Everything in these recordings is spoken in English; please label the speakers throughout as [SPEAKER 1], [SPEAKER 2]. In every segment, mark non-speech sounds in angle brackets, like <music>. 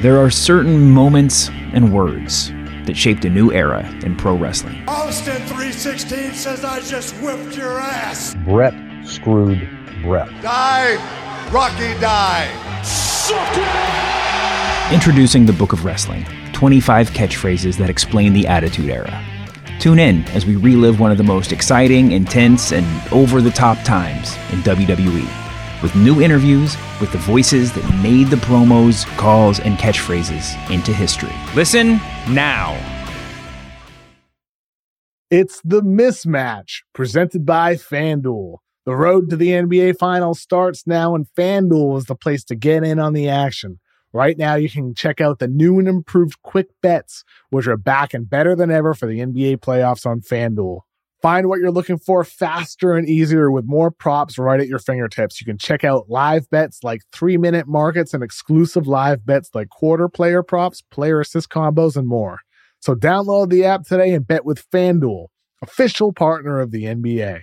[SPEAKER 1] There are certain moments and words that shaped a new era in pro wrestling.
[SPEAKER 2] Austin 316 says I just whipped your ass.
[SPEAKER 3] Bret screwed Bret.
[SPEAKER 2] Die, Rocky, die.
[SPEAKER 4] Suck it!
[SPEAKER 1] Introducing the Book of Wrestling 25 catchphrases that explain the Attitude Era. Tune in as we relive one of the most exciting, intense, and over the top times in WWE with new interviews with the voices that made the promos, calls, and catchphrases into history. Listen now.
[SPEAKER 5] It's the mismatch presented by FanDuel. The road to the NBA Finals starts now, and FanDuel is the place to get in on the action. Right now, you can check out the new and improved quick bets, which are back and better than ever for the NBA playoffs on FanDuel. Find what you're looking for faster and easier with more props right at your fingertips. You can check out live bets like three minute markets and exclusive live bets like quarter player props, player assist combos, and more. So download the app today and bet with FanDuel, official partner of the NBA.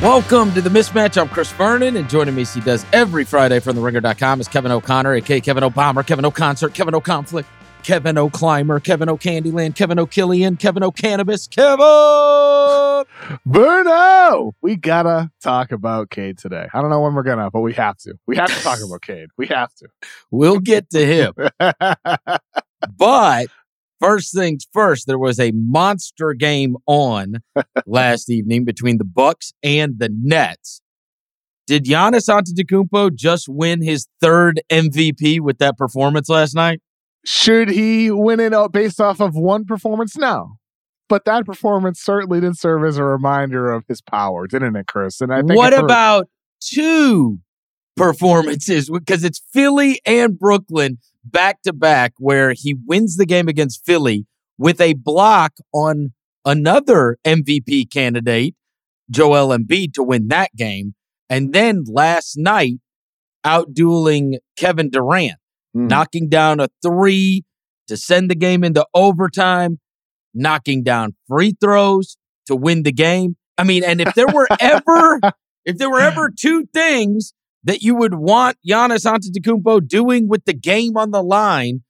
[SPEAKER 6] Welcome to the mismatch. I'm Chris Vernon, and joining me, as he does every Friday from TheRinger.com, is Kevin O'Connor, aka Kevin O'Bomber, Kevin O'Concert, Kevin O'Conflict, Kevin O'Climber, Kevin O'Candyland, Kevin O'Killian, Kevin O'Cannabis, Kevin.
[SPEAKER 5] Verno, we gotta talk about Cade today. I don't know when we're gonna, but we have to. We have to talk <laughs> about Cade. We have to.
[SPEAKER 6] We'll get to him. <laughs> but first things first, there was a monster game on <laughs> last evening between the Bucks and the Nets. Did Giannis Antetokounmpo just win his third MVP with that performance last night?
[SPEAKER 5] Should he win it out based off of one performance? No. But that performance certainly did serve as a reminder of his power, didn't it, Chris? And I think
[SPEAKER 6] what about two performances? Because it's Philly and Brooklyn back to back, where he wins the game against Philly with a block on another MVP candidate, Joel Embiid, to win that game. And then last night, outdueling Kevin Durant,
[SPEAKER 5] Mm.
[SPEAKER 6] knocking down a three to send the game into overtime, knocking down free throws to win the game. I mean, and if there were ever, <laughs> if there were ever two things that you would want Giannis Antetokounmpo doing with the game on the line,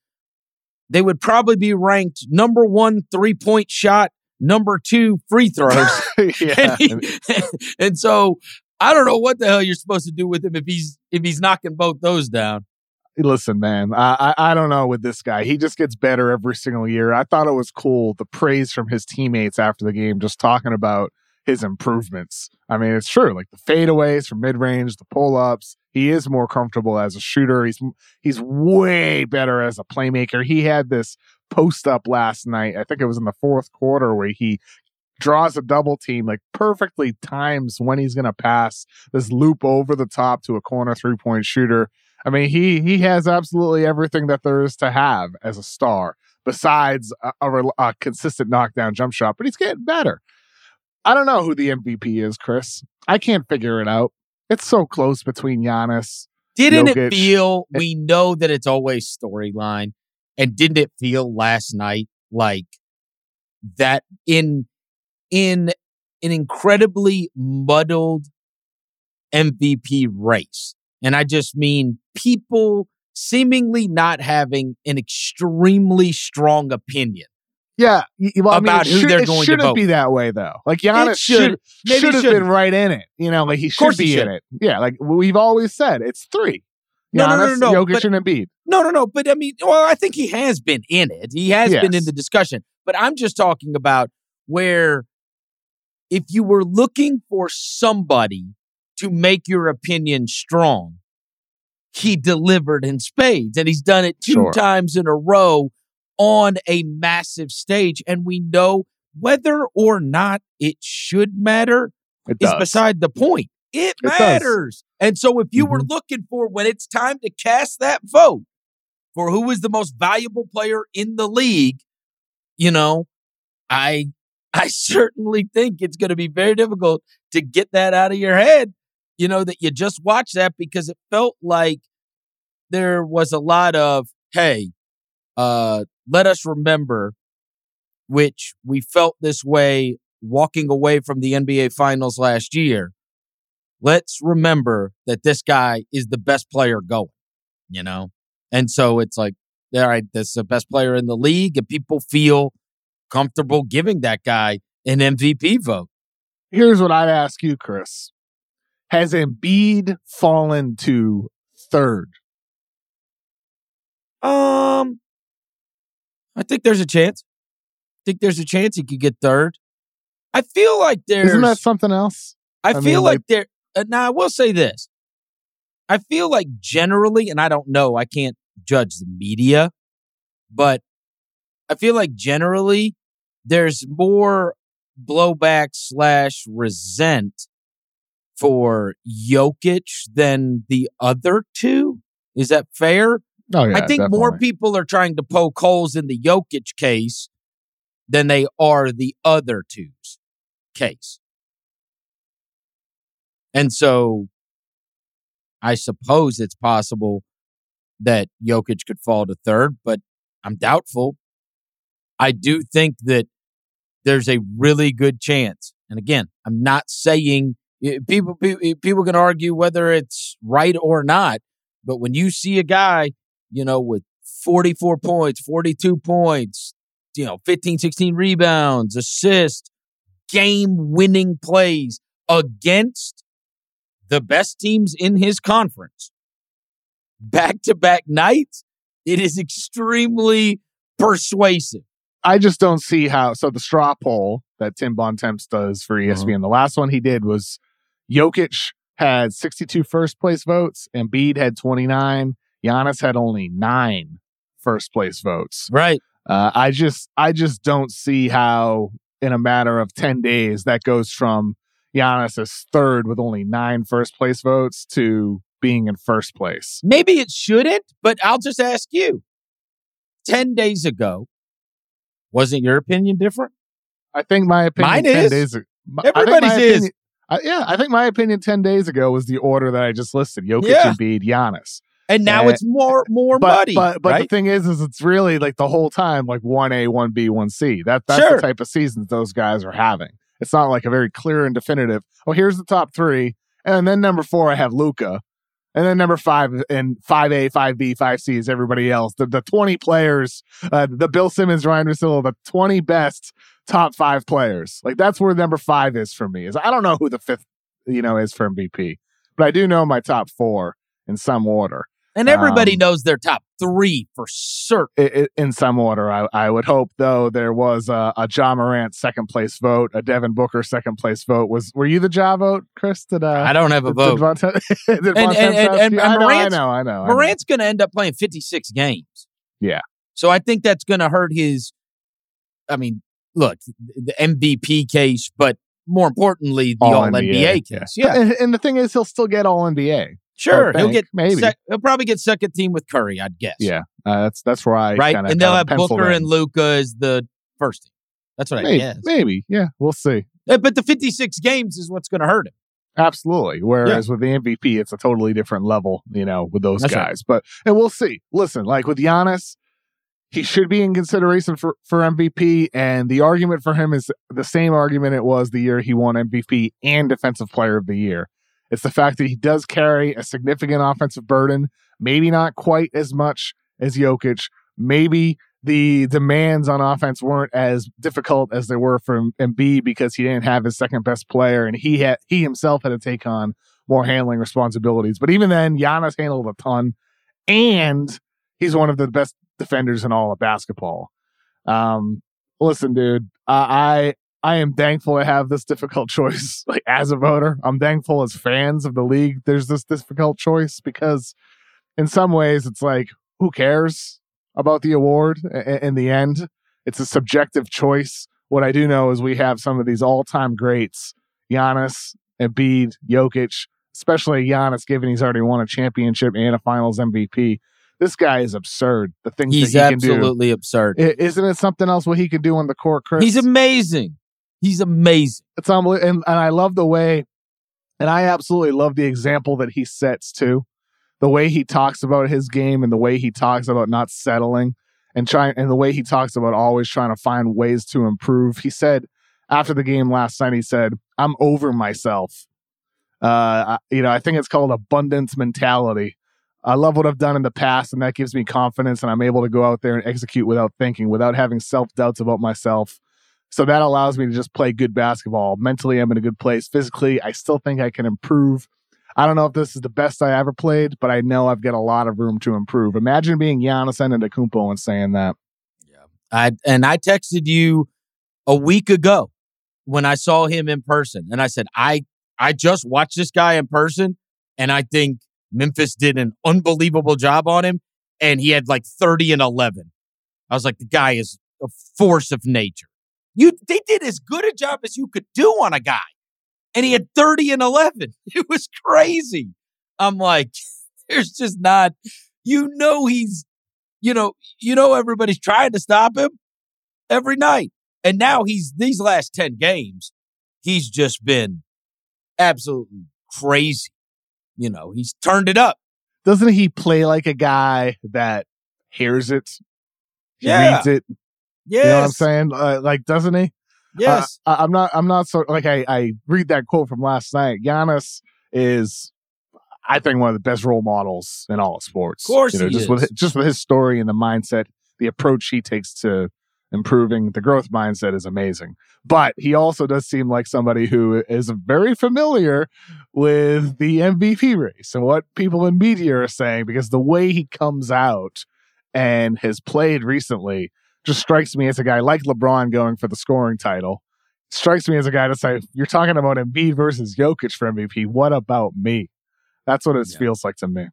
[SPEAKER 6] they would probably be ranked number one three point shot, number two free throws. <laughs> <laughs> and, he- <laughs> and so I don't know what the hell you're supposed to do with him if he's if he's knocking both those down.
[SPEAKER 5] Listen, man, I, I I don't know with this guy. He just gets better every single year. I thought it was cool the praise from his teammates after the game, just talking about his improvements. I mean, it's true. Like the fadeaways from mid range, the pull ups. He is more comfortable as a shooter. He's he's way better as a playmaker. He had this post up last night. I think it was in the fourth quarter where he draws a double team, like perfectly times when he's going to pass this loop over the top to a corner three point shooter. I mean, he he has absolutely everything that there is to have as a star, besides a, a, a consistent knockdown jump shot. But he's getting better. I don't know who the MVP is, Chris. I can't figure it out. It's so close between Giannis.
[SPEAKER 6] Didn't it
[SPEAKER 5] Jokic.
[SPEAKER 6] feel? We know that it's always storyline, and didn't it feel last night like that in in an incredibly muddled MVP race? And I just mean people seemingly not having an extremely strong opinion
[SPEAKER 5] Yeah, well, I mean,
[SPEAKER 6] About
[SPEAKER 5] it
[SPEAKER 6] who
[SPEAKER 5] should-
[SPEAKER 6] they're going to vote.
[SPEAKER 5] shouldn't be that way though. Like Giannis
[SPEAKER 6] It should.
[SPEAKER 5] should
[SPEAKER 6] Maybe
[SPEAKER 5] should have been right in it. You know, like he should
[SPEAKER 6] course he
[SPEAKER 5] be in it. Yeah, like we've always said, it's three.
[SPEAKER 6] No, no,
[SPEAKER 5] Giannis,
[SPEAKER 6] no, no,
[SPEAKER 5] Jokic,
[SPEAKER 6] but-
[SPEAKER 5] and Embiid.
[SPEAKER 6] No, no, no. But I mean, well, I think he has been in it. He has been in the discussion. But I'm just talking about where if you were looking for somebody to make your opinion strong, he delivered in spades. And he's done it two
[SPEAKER 5] Sure.
[SPEAKER 6] times in a row on a massive stage. And we know whether or not it should matter
[SPEAKER 5] It
[SPEAKER 6] is
[SPEAKER 5] does.
[SPEAKER 6] beside the point. It,
[SPEAKER 5] does. Mm-hmm.
[SPEAKER 6] matters. And so if you were looking for when it's time to cast that vote for who is the most valuable player in the league, you know, I I <laughs> certainly think it's going to be very difficult to get that out of your head, you know, that you just watched that because it felt like there was a lot of, hey, uh, let us remember which we felt this way walking away from the NBA finals last year. Let's remember that this guy is the best player going, you know? And so it's like, all right, this is the best player in the league, and people feel comfortable giving that guy an MVP vote.
[SPEAKER 5] Here's what I'd ask you, Chris: Has Embiid fallen to third?
[SPEAKER 6] Um, I think there's a chance. I think there's a chance he could get third. I feel like there's.
[SPEAKER 5] Isn't that something else?
[SPEAKER 6] I,
[SPEAKER 5] I
[SPEAKER 6] feel
[SPEAKER 5] mean,
[SPEAKER 6] like,
[SPEAKER 5] like-
[SPEAKER 6] there. Uh, now I will say this. I feel like generally, and I don't know, I can't judge the media, but I feel like generally there's more blowback slash resent for Jokic than the other two. Is that fair?
[SPEAKER 5] Oh yeah,
[SPEAKER 6] I think more people are trying to poke holes in the Jokic case than they are the other two's case. And so I suppose it's possible that Jokic could fall to third, but I'm doubtful. I do think that there's a really good chance. And again, I'm not saying eh, people people, people can argue whether it's right or not, but when you see a guy, you know, with 44 points, 42 points, you know, 15, 16 rebounds, assists, game winning plays against the best teams in his conference, back to back nights, it is extremely persuasive.
[SPEAKER 5] I just don't see how. So the straw poll that Tim Bontemps does for E
[SPEAKER 6] Uh-huh.
[SPEAKER 5] ESPN, the last one he did was Jokic had 62 first place votes, Embiid had 29, Giannis had only nine first place votes.
[SPEAKER 6] Right.
[SPEAKER 5] Uh, I just, I just don't see how in a matter of 10 days that goes from Giannis as third with only nine first place votes to being in first place.
[SPEAKER 6] Maybe it shouldn't, but I'll just ask you 10 days ago, wasn't your opinion different?
[SPEAKER 5] I think my opinion
[SPEAKER 6] Mine
[SPEAKER 5] 10
[SPEAKER 6] is.
[SPEAKER 5] days ago. I my
[SPEAKER 6] Everybody's is.
[SPEAKER 5] opinion- I, yeah, I think my opinion 10 days ago was the order that I just listed Jokic,
[SPEAKER 6] Yeah.
[SPEAKER 5] Embiid, Giannis.
[SPEAKER 6] And now
[SPEAKER 5] Uh,
[SPEAKER 6] it's more more
[SPEAKER 5] But,
[SPEAKER 6] muddy.
[SPEAKER 5] but, but
[SPEAKER 6] right?
[SPEAKER 5] the thing is, is it's really like the whole time like 1A, 1B, 1C. That, that's
[SPEAKER 6] Sure.
[SPEAKER 5] the type of seasons those guys are having. It's not like a very clear and definitive, oh, here's the top three. And then number four, I have Luka. And then number five and 5A, 5B, 5C is everybody else. The, the 20 players, uh, the Bill Simmons, Ryan Russillo, the 20 best top five players. Like that's where number five is for me. Is I don't know who the fifth, you know, is for MVP, but I do know my top four in some order.
[SPEAKER 6] And everybody
[SPEAKER 5] um,
[SPEAKER 6] knows their top three for certain.
[SPEAKER 5] I- I- in some order. I, I would hope, though, there was a, a Ja Morant second place vote, a Devin Booker second place vote. Was were you the Ja vote, Chris? Did uh,
[SPEAKER 6] I don't have a
[SPEAKER 5] did-
[SPEAKER 6] vote. <laughs>
[SPEAKER 5] Did
[SPEAKER 6] and-
[SPEAKER 5] Bontemps
[SPEAKER 6] and- and- and
[SPEAKER 5] I know, I
[SPEAKER 6] Morant's-
[SPEAKER 5] know, I know. I know.
[SPEAKER 6] Morant's going to end up playing 56 games.
[SPEAKER 5] Yeah.
[SPEAKER 6] So I think that's going to hurt his. I mean, look, the MVP case, but more importantly, the All, NBA, case. Yeah,
[SPEAKER 5] And, and the thing is, he'll still get All NBA.
[SPEAKER 6] Sure.
[SPEAKER 5] I
[SPEAKER 6] He'll get
[SPEAKER 5] maybe.
[SPEAKER 6] sec- he'll probably get second team with Curry, I'd guess.
[SPEAKER 5] Yeah, uh, that's that's where I
[SPEAKER 6] right.
[SPEAKER 5] Kinda,
[SPEAKER 6] and they'll have Booker
[SPEAKER 5] in.
[SPEAKER 6] and Luka as the first team. That's what I
[SPEAKER 5] Maybe,
[SPEAKER 6] guess.
[SPEAKER 5] maybe, yeah, we'll see.
[SPEAKER 6] Uh, But the 56 games is what's going to hurt him.
[SPEAKER 5] Absolutely. Whereas with the MVP, it's a totally different level, you know, with those
[SPEAKER 6] That's right.
[SPEAKER 5] guys. But and we'll see. Listen, like with Giannis, he should be in consideration for, for MVP. And the argument for him is the same argument it was the year he won MVP and Defensive Player of the Year. It's the fact that he does carry a significant offensive burden, maybe not quite as much as Jokic, maybe the demands on offense weren't as difficult as they were for Embiid because he didn't have his second best player and he had he himself had to take on more handling responsibilities. But even then, Giannis handled a ton, and he's one of the best defenders in all of basketball. Um, listen, dude, I I am thankful to have this difficult <laughs> choice. Like as a voter, I'm thankful as fans of the league. There's this difficult choice because, in some ways, it's like who cares about the award in the end? It's a subjective choice. What I do know is we have some of these all-time greats: Giannis, Embiid, Jokic, especially Giannis, given he's already won a championship and a Finals MVP. This guy is absurd. The things
[SPEAKER 6] he's
[SPEAKER 5] that he
[SPEAKER 6] absolutely absurd.
[SPEAKER 5] Isn't it something else what he can do on the court, Chris?
[SPEAKER 6] He's amazing. He's amazing.
[SPEAKER 5] It's unbelievable, and, and I love the way, and I absolutely love the example that he sets too. The way he talks about his game and the way he talks about not settling and trying, and the way he talks about always trying to find ways to improve. He said after the game last night, he said, "I'm over myself." Uh, you know, I think it's called abundance mentality. I love what I've done in the past, and that gives me confidence, and I'm able to go out there and execute without thinking, without having self doubts about myself. So that allows me to just play good basketball. Mentally, I'm in a good place. Physically, I still think I can improve. I don't know if this is the best I ever played, but I know I've got a lot of room to improve. Imagine being Giannis Antetokounmpo and saying that.
[SPEAKER 6] Yeah, I and I texted you a week ago when I saw him in person, and I said I I just watched this guy in person, and I think Memphis did an unbelievable job on him, and he had like 30 and 11. I was like, the guy is a force of nature. You they did as good a job as you could do on a guy. And he had 30 and 11. <laughs> It was crazy. I'm like, <laughs> there's just not you know he's you know, you know everybody's trying to stop him every night. And now he's these last 10 games, he's just been absolutely crazy. You know, he's turned it up.
[SPEAKER 5] Doesn't he play like a guy that hears it?
[SPEAKER 6] Yeah.
[SPEAKER 5] Reads it.
[SPEAKER 6] Yes.
[SPEAKER 5] You know what I'm saying? Uh, like, doesn't he?
[SPEAKER 6] Yes.
[SPEAKER 5] Uh, I, I'm not. I'm not so like I. I read that quote from last night. Giannis is, I think, one of the best role models in all of sports.
[SPEAKER 6] Of course,
[SPEAKER 5] you know,
[SPEAKER 6] he
[SPEAKER 5] just
[SPEAKER 6] is.
[SPEAKER 5] with just with his story and the mindset, the approach he takes to improving the growth mindset is amazing. But he also does seem like somebody who is very familiar with the MVP race and what people in media are saying because the way he comes out and has played recently just strikes me as a guy like LeBron going for the scoring title. Strikes me as a guy to say, you're talking about Embiid versus Jokic for MVP. What about me? That's what it
[SPEAKER 6] Yeah.
[SPEAKER 5] feels like to me.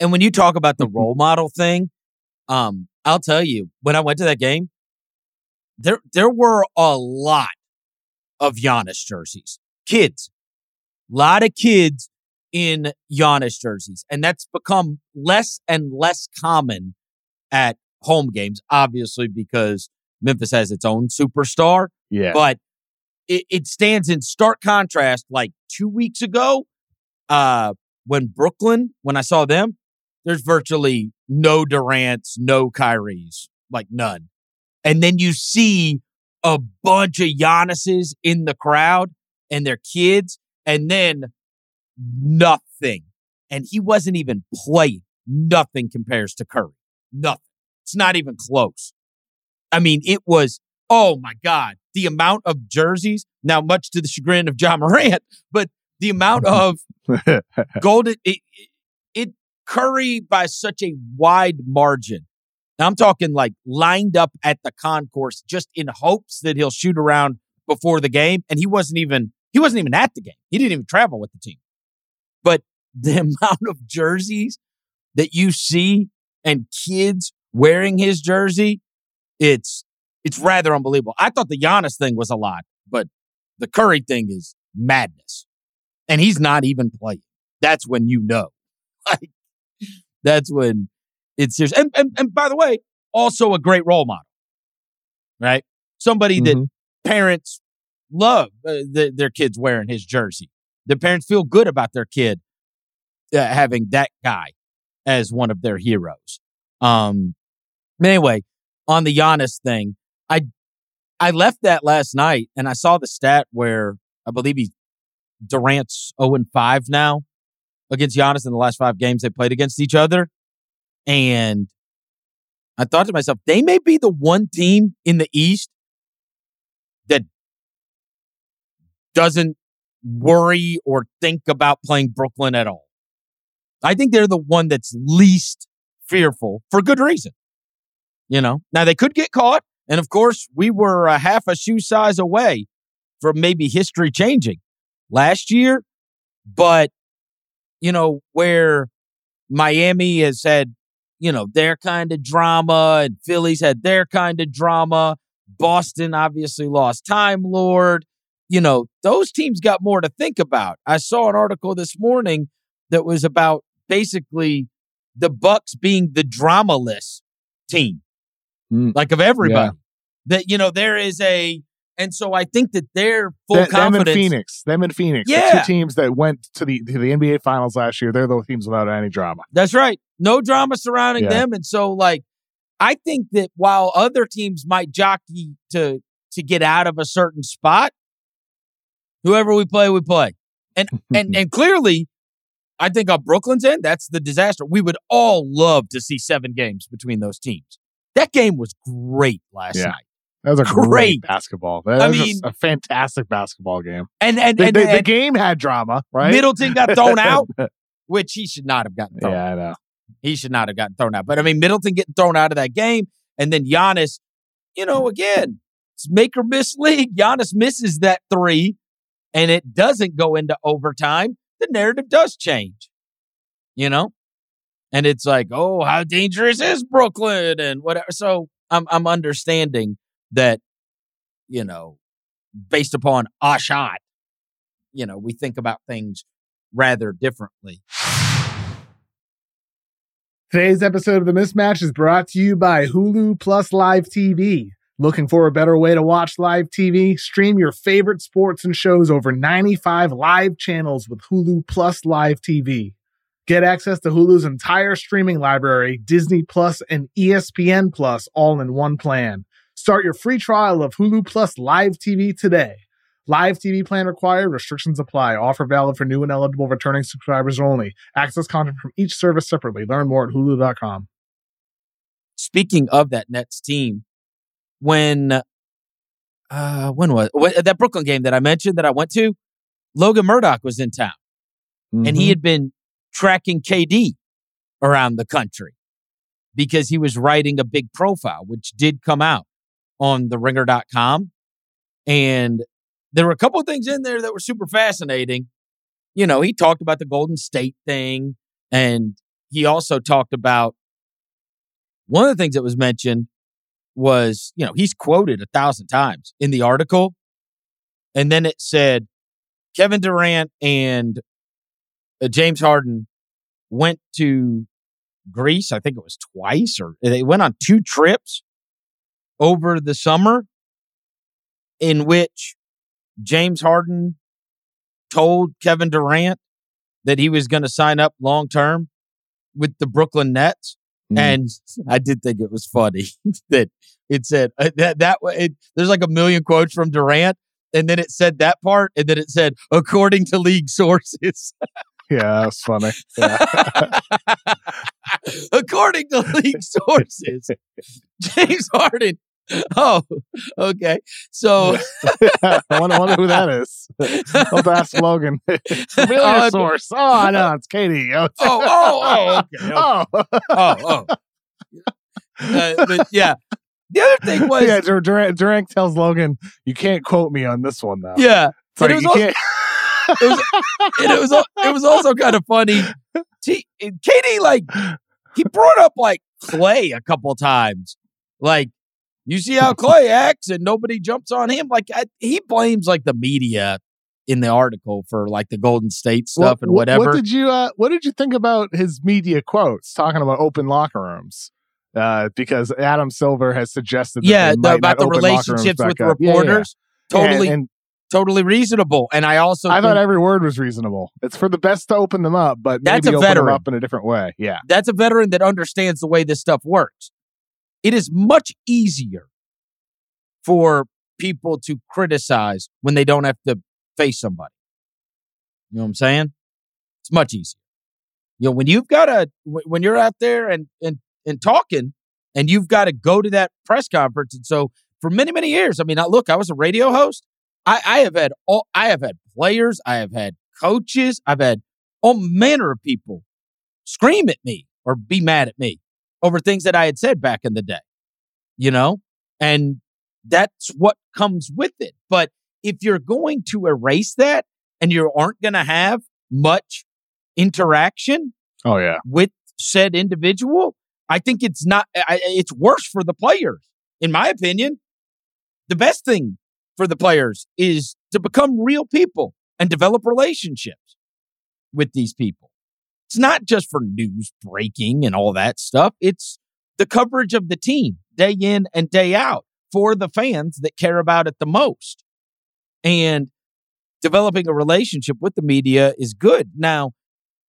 [SPEAKER 6] And when you talk about the <laughs> role model thing, um, I'll tell you, when I went to that game, there there were a lot of Giannis jerseys. Kids. A lot of kids in Giannis jerseys. And that's become less and less common at home games, obviously, because Memphis has its own superstar.
[SPEAKER 5] Yeah.
[SPEAKER 6] But it, it stands in stark contrast. Like two weeks ago, uh, when Brooklyn, when I saw them, there's virtually no Durant's, no Kyrie's, like none. And then you see a bunch of Giannis's in the crowd and their kids, and then nothing. And he wasn't even playing. Nothing compares to Curry. Nothing. It's not even close. I mean, it was, oh my God, the amount of jerseys, now much to the chagrin of Ja <laughs> Morant, but the amount <laughs> of <laughs> golden, it, it, Curry by such a wide margin. Now I'm talking like lined up at the concourse just in hopes that he'll shoot around before the game. And he wasn't even, he wasn't even at the game. He didn't even travel with the team. But the amount of jerseys that you see and kids wearing his jersey, it's it's rather unbelievable. I thought the Giannis thing was a lot, but the Curry thing is madness. And he's not even playing. That's when you know. <laughs> Like that's when it's serious. And, and and by the way, also a great role model. Right? Somebody that
[SPEAKER 5] Mhm.
[SPEAKER 6] parents love uh, the, their kids wearing his jersey. The parents feel good about their kid uh, having that guy as one of their heroes. Um, anyway, on the Giannis thing, I I left that last night and I saw the stat where I believe he Durant's 0 and 5 now against Giannis in the last five games they played against each other. And I thought to myself, they may be the one team in the East that doesn't worry or think about playing Brooklyn at all. I think they're the one that's least fearful for good reason. You know, now they could get caught. And of course, we were a half a shoe size away from maybe history changing last year. But, you know, where Miami has had, you know, their kind of drama and Phillies had their kind of drama. Boston obviously lost Time Lord. You know, those teams got more to think about. I saw an article this morning that was about basically the Bucks being the dramaless team,
[SPEAKER 5] Mm.
[SPEAKER 6] like of everybody. That you know there is a, and so I think that they're full
[SPEAKER 5] Th- them and
[SPEAKER 6] confidence.
[SPEAKER 5] Phoenix. Them and Phoenix. The two teams that went to the to the NBA finals last year. They're the teams without any drama.
[SPEAKER 6] That's right. No drama surrounding
[SPEAKER 5] Yeah.
[SPEAKER 6] them, and so like I think that while other teams might jockey to to get out of a certain spot, whoever we play, we play, and <laughs> and and clearly. I think on Brooklyn's end, that's the disaster. We would all love to see seven games between those teams. That game was great last
[SPEAKER 5] Yeah.
[SPEAKER 6] night.
[SPEAKER 5] That was a great,
[SPEAKER 6] Great.
[SPEAKER 5] basketball. That
[SPEAKER 6] I
[SPEAKER 5] was
[SPEAKER 6] mean-
[SPEAKER 5] a fantastic basketball game.
[SPEAKER 6] And and,
[SPEAKER 5] The,
[SPEAKER 6] and,
[SPEAKER 5] the- the
[SPEAKER 6] and
[SPEAKER 5] game had drama, right?
[SPEAKER 6] Middleton got thrown out, <laughs> which he should not have gotten thrown.
[SPEAKER 5] yeah, I know.
[SPEAKER 6] He should not have gotten thrown out. But I mean, Middleton getting thrown out of that game, and then Giannis, you know, again, it's make or miss league. Giannis misses that three, and it doesn't go into overtime. The narrative does change, you know, and it's like, oh, how dangerous is Brooklyn and whatever. So I'm I'm understanding that, you know, based upon a shot, you know, we think about things rather differently.
[SPEAKER 5] Today's episode of The Mismatch is brought to you by Hulu Plus Live TV. Looking for a better way to watch live TV? Stream your favorite sports and shows over 95 live channels with Hulu Plus Live TV. Get access to Hulu's entire streaming library, Disney Plus and ESPN Plus, all in one plan. Start your free trial of Hulu Plus Live TV today. Live TV plan required, restrictions apply. Offer valid for new and eligible returning subscribers only. Access content from each service separately. Learn more at hulu.com.
[SPEAKER 6] speaking of that Nets team, when uh when was when, that Brooklyn game that I mentioned that I went to, Logan Murdock was in town and
[SPEAKER 5] Mm-hmm.
[SPEAKER 6] he had been tracking KD around the country because he was writing a big profile, which did come out on the ringer.com. And there were a couple of things in there that were super fascinating. You know, he talked about the Golden State thing, and he also talked about one of the things that was mentioned was, you know, he's quoted a thousand times in the article. And then it said Kevin Durant and uh, James Harden went to Greece, I think it was twice, or they went on two trips over the summer in which James Harden told Kevin Durant that he was going to sign up long term with the Brooklyn Nets.
[SPEAKER 5] Mm.
[SPEAKER 6] And I did think it was funny <laughs> that it said uh, that that it, there's like a million quotes from Durant, and then it said that part, and then it said according to league <laughs> sources. <laughs>
[SPEAKER 5] yeah, that's funny. Yeah. <laughs>
[SPEAKER 6] according to league <laughs> sources, James Harden. Oh, okay. So <laughs>
[SPEAKER 5] I wonder, wonder who that is. I'll ask Logan. Familiar
[SPEAKER 6] Uh,
[SPEAKER 5] source. Oh, no, it's KD. Oh,
[SPEAKER 6] Oh, oh, oh, okay.
[SPEAKER 5] oh.
[SPEAKER 6] oh, oh. Uh, but yeah, the other thing was
[SPEAKER 5] yeah, Durant, Durant tells Logan, you can't quote me on this one, though.
[SPEAKER 6] yeah.
[SPEAKER 5] It's like,
[SPEAKER 6] it was
[SPEAKER 5] you
[SPEAKER 6] also-
[SPEAKER 5] can't.
[SPEAKER 6] It was, and it was it was also kind of funny. T- KD like he brought up like Clay a couple times. Like you see how Clay <laughs> acts, and nobody jumps on him. Like I, he blames like the media in the article for like the Golden State stuff and whatever.
[SPEAKER 5] What did you uh, What did you think about his media quotes talking about open locker rooms? Uh, because Adam Silver has suggested, that
[SPEAKER 6] yeah,
[SPEAKER 5] they
[SPEAKER 6] the-
[SPEAKER 5] might
[SPEAKER 6] about the relationships with
[SPEAKER 5] up. Yeah, yeah.
[SPEAKER 6] reporters. Totally,
[SPEAKER 5] and
[SPEAKER 6] totally reasonable. And I also
[SPEAKER 5] I thought every word was reasonable. It's for the best to open them up, but
[SPEAKER 6] That's
[SPEAKER 5] maybe
[SPEAKER 6] a
[SPEAKER 5] open them
[SPEAKER 6] veteran.
[SPEAKER 5] up in a different way. Yeah,
[SPEAKER 6] that's a veteran that understands the way this stuff works. It is much easier for people to criticize when they don't have to face somebody. You know what I'm saying? It's much easier. You know, when you've got a when you're out there and and and talking, And you've got to go to that press conference. And so for many, many years, I mean, look, I was a radio host. I, I have had all, I have had players, I have had coaches, I've had all manner of people scream at me or be mad at me over things that I had said back in the day, you know? And that's what comes with it. But if you're going to erase that and you aren't going to have much interaction
[SPEAKER 5] Oh yeah.
[SPEAKER 6] with said individual, I think it's not, I, it's worse for the players, in my opinion. The best thing for the players is to become real people and develop relationships with these people. It's not just for news breaking and all that stuff. It's the coverage of the team day in and day out for the fans that care about it the most. And developing a relationship with the media is good. Now,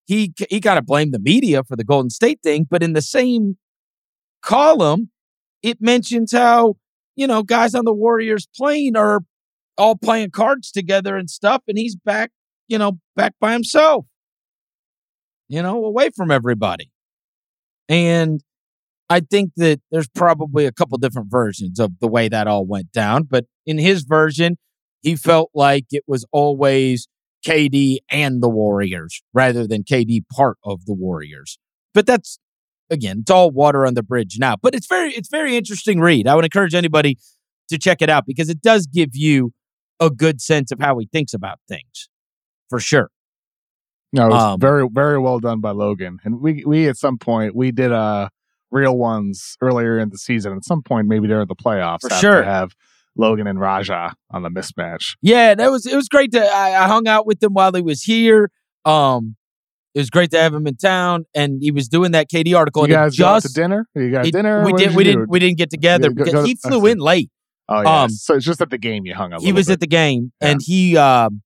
[SPEAKER 6] he he got to blame the media for the Golden State thing, but in the same column, it mentions how, you know, guys on the Warriors plane are all playing cards together and stuff and he's back, you know, back by himself. You know, away from everybody. And I think that there's probably a couple different versions of the way that all went down, but in his version, he felt like it was always KD and the Warriors rather than KD part of the Warriors. But that's again, it's all water on the bridge now. But it's very it's very interesting read. I would encourage anybody to check it out because it does give you a good sense of how he thinks about things. For sure.
[SPEAKER 5] No, it was
[SPEAKER 6] Um,
[SPEAKER 5] very very well done by Logan. And we we at some point we did uh real ones earlier in the season. At some point, maybe during the playoffs,
[SPEAKER 6] For sure.
[SPEAKER 5] have Logan and Raja on the mismatch.
[SPEAKER 6] Yeah, that was it was great to I, I hung out with him while he was here. Um it was great to have him in town and he was doing that KD article
[SPEAKER 5] You guys out to dinner? You guys
[SPEAKER 6] it-
[SPEAKER 5] dinner?
[SPEAKER 6] we did we didn't we didn't get together
[SPEAKER 5] go-
[SPEAKER 6] because
[SPEAKER 5] go-
[SPEAKER 6] he flew in late.
[SPEAKER 5] Oh yeah.
[SPEAKER 6] um,
[SPEAKER 5] so it's just at the game you hung a
[SPEAKER 6] he was
[SPEAKER 5] bit.
[SPEAKER 6] at the game
[SPEAKER 5] Yeah.
[SPEAKER 6] and he um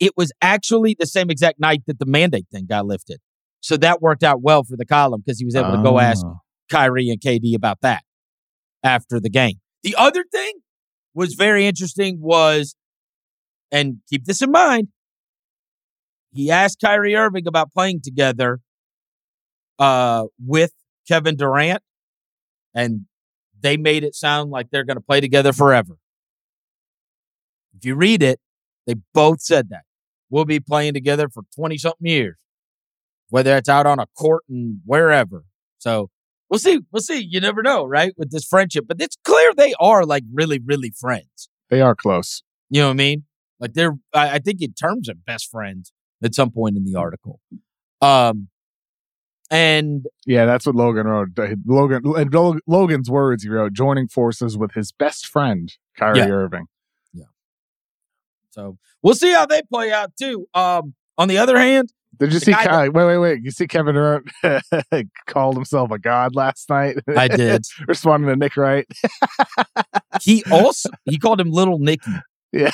[SPEAKER 6] it was actually the same exact night that the mandate thing got lifted so that worked out well for the column because he was able to go ask
[SPEAKER 5] Oh.
[SPEAKER 6] Kyrie and KD about that after the game the other thing was very interesting was and keep this in mind he asked Kyrie Irving about playing together uh with Kevin Durant and they made it sound like they're going to play together forever if you read it, they both said that. We'll be playing together for 20 something years, whether it's out on a court and wherever. So we'll see. We'll see. You never know, right? With this friendship, but it's clear they are like really, really friends.
[SPEAKER 5] They are close.
[SPEAKER 6] You know what I mean? Like they're, I, I think in terms of best friends at some point in the article. Um, and
[SPEAKER 5] Yeah, that's what Logan wrote. Logan and Logan's words he wrote, joining forces with his best friend, Kyrie
[SPEAKER 6] Yeah.
[SPEAKER 5] Irving. Yeah.
[SPEAKER 6] So we'll see how they play out too. Um, on the other hand,
[SPEAKER 5] Did you see Ky- wait, wait, wait. You see Kevin Durant <laughs> called himself a god last night?
[SPEAKER 6] I did. <laughs>
[SPEAKER 5] Responding to Nick Wright.
[SPEAKER 6] He also he called him Little Nicky. <laughs>
[SPEAKER 5] Yeah.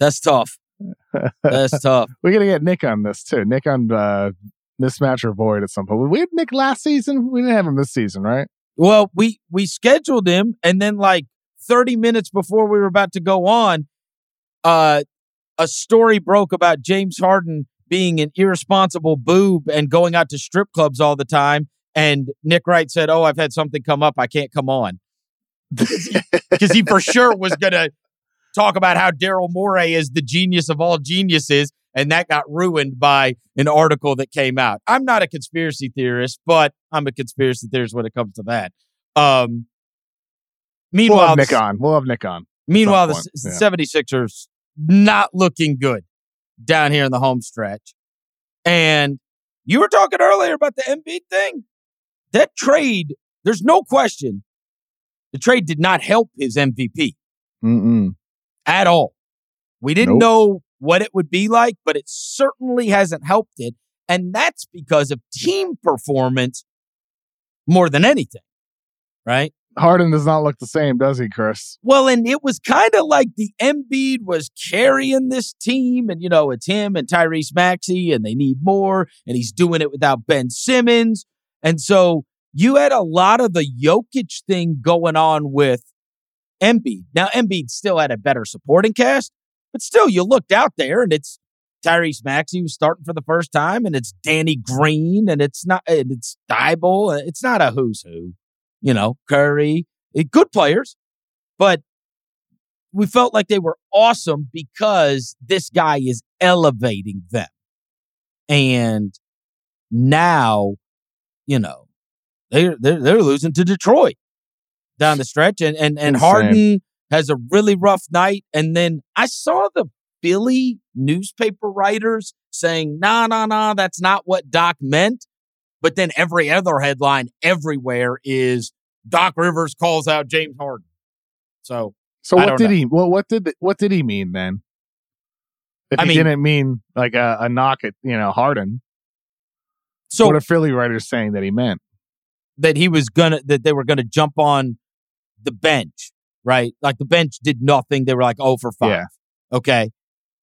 [SPEAKER 6] That's tough. That's <laughs> tough.
[SPEAKER 5] We're gonna get Nick on this too. Nick on uh mismatch or void at some point. We had Nick last season. We didn't have him this season, right?
[SPEAKER 6] Well, we we scheduled him, and then like 30 minutes before we were about to go on, uh, a story broke about James Harden being an irresponsible boob and going out to strip clubs all the time. And Nick Wright said, "Oh, I've had something come up. I can't come on," <laughs> because he for sure was gonna talk about how Daryl Morey is the genius of all geniuses, and that got ruined by an article that came out. I'm not a conspiracy theorist, but I'm a conspiracy theorist when it comes to that. Um,
[SPEAKER 5] We'll
[SPEAKER 6] meanwhile,
[SPEAKER 5] have Nick on. We'll have Nick on.
[SPEAKER 6] meanwhile, the
[SPEAKER 5] yeah.
[SPEAKER 6] 76ers not looking good down here in the home stretch. And you were talking earlier about the Embiid thing. That trade, there's no question, the trade did not help his MVP
[SPEAKER 5] Mm-mm.
[SPEAKER 6] At all. We didn't
[SPEAKER 5] Nope.
[SPEAKER 6] know what it would be like, but it certainly hasn't helped it. And that's because of team performance more than anything, right?
[SPEAKER 5] Harden does not look the same, does he, Chris?
[SPEAKER 6] Well, and it was kind of like the Embiid was carrying this team, and you know, it's him and Tyrese Maxey, and they need more, and he's doing it without Ben Simmons. And so you had a lot of the Jokic thing going on with Embiid. Now, Embiid still had a better supporting cast, but still, you looked out there and it's Tyrese Maxey who's starting for the first time, and it's Danny Green, and it's not, and it's Thybulle. It's not a who's who. you know, Curry, eh, good players, but we felt like they were awesome because this guy is elevating them. And now, you know, they're they're, they're losing to Detroit down the stretch, and and and
[SPEAKER 5] Insane.
[SPEAKER 6] Harden has a really rough night. And then I saw the Philly newspaper writers saying, "Nah, nah, nah, that's not what Doc meant." But then every other headline everywhere is Doc Rivers calls out James Harden. So
[SPEAKER 5] So what did
[SPEAKER 6] know.
[SPEAKER 5] he? Well, what did what did he mean then? If
[SPEAKER 6] I
[SPEAKER 5] he
[SPEAKER 6] mean-
[SPEAKER 5] didn't mean like a, a knock at you know Harden,
[SPEAKER 6] so
[SPEAKER 5] what are Philly writers saying that he meant?
[SPEAKER 6] that he was gonna that they were gonna jump on the bench, right? Like the bench did nothing. They were like oh for five.
[SPEAKER 5] Yeah.
[SPEAKER 6] Okay.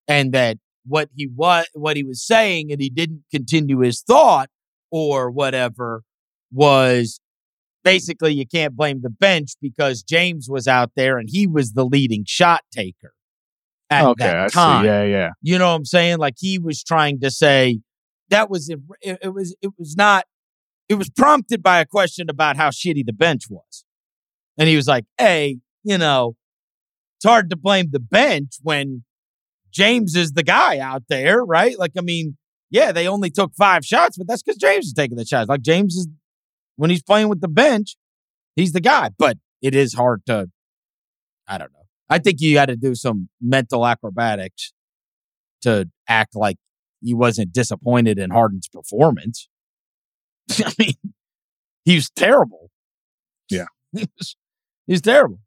[SPEAKER 6] And that what he was what he was saying and he didn't continue his thought or whatever was basically you can't blame the bench because James was out there and he was the leading shot taker at
[SPEAKER 5] okay,
[SPEAKER 6] that time.
[SPEAKER 5] Yeah, yeah.
[SPEAKER 6] You know what I'm saying? Like he was trying to say that was it, it was it was not it was prompted by a question about how shitty the bench was. And he was like, "Hey, you know, it's hard to blame the bench when James is the guy out there, right? Like I mean, yeah, they only took 5 shots, but that's cuz James is taking the shots. Like James is when he's playing with the bench, he's the guy, but it is hard to I don't know. I think you got to do some mental acrobatics to act like he wasn't disappointed in Harden's performance. <laughs> I mean, he was terrible.
[SPEAKER 5] Yeah. <laughs>
[SPEAKER 6] he was, he was terrible.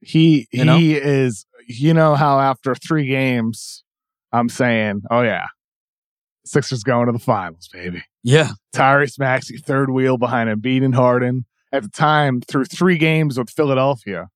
[SPEAKER 5] He
[SPEAKER 6] You know?
[SPEAKER 5] he is. You know how after three games, I'm saying, oh yeah, Sixers going to the finals, baby.
[SPEAKER 6] Yeah.
[SPEAKER 5] Tyrese Maxey third wheel behind Embiid and Harden. At the time, through three games with Philadelphia,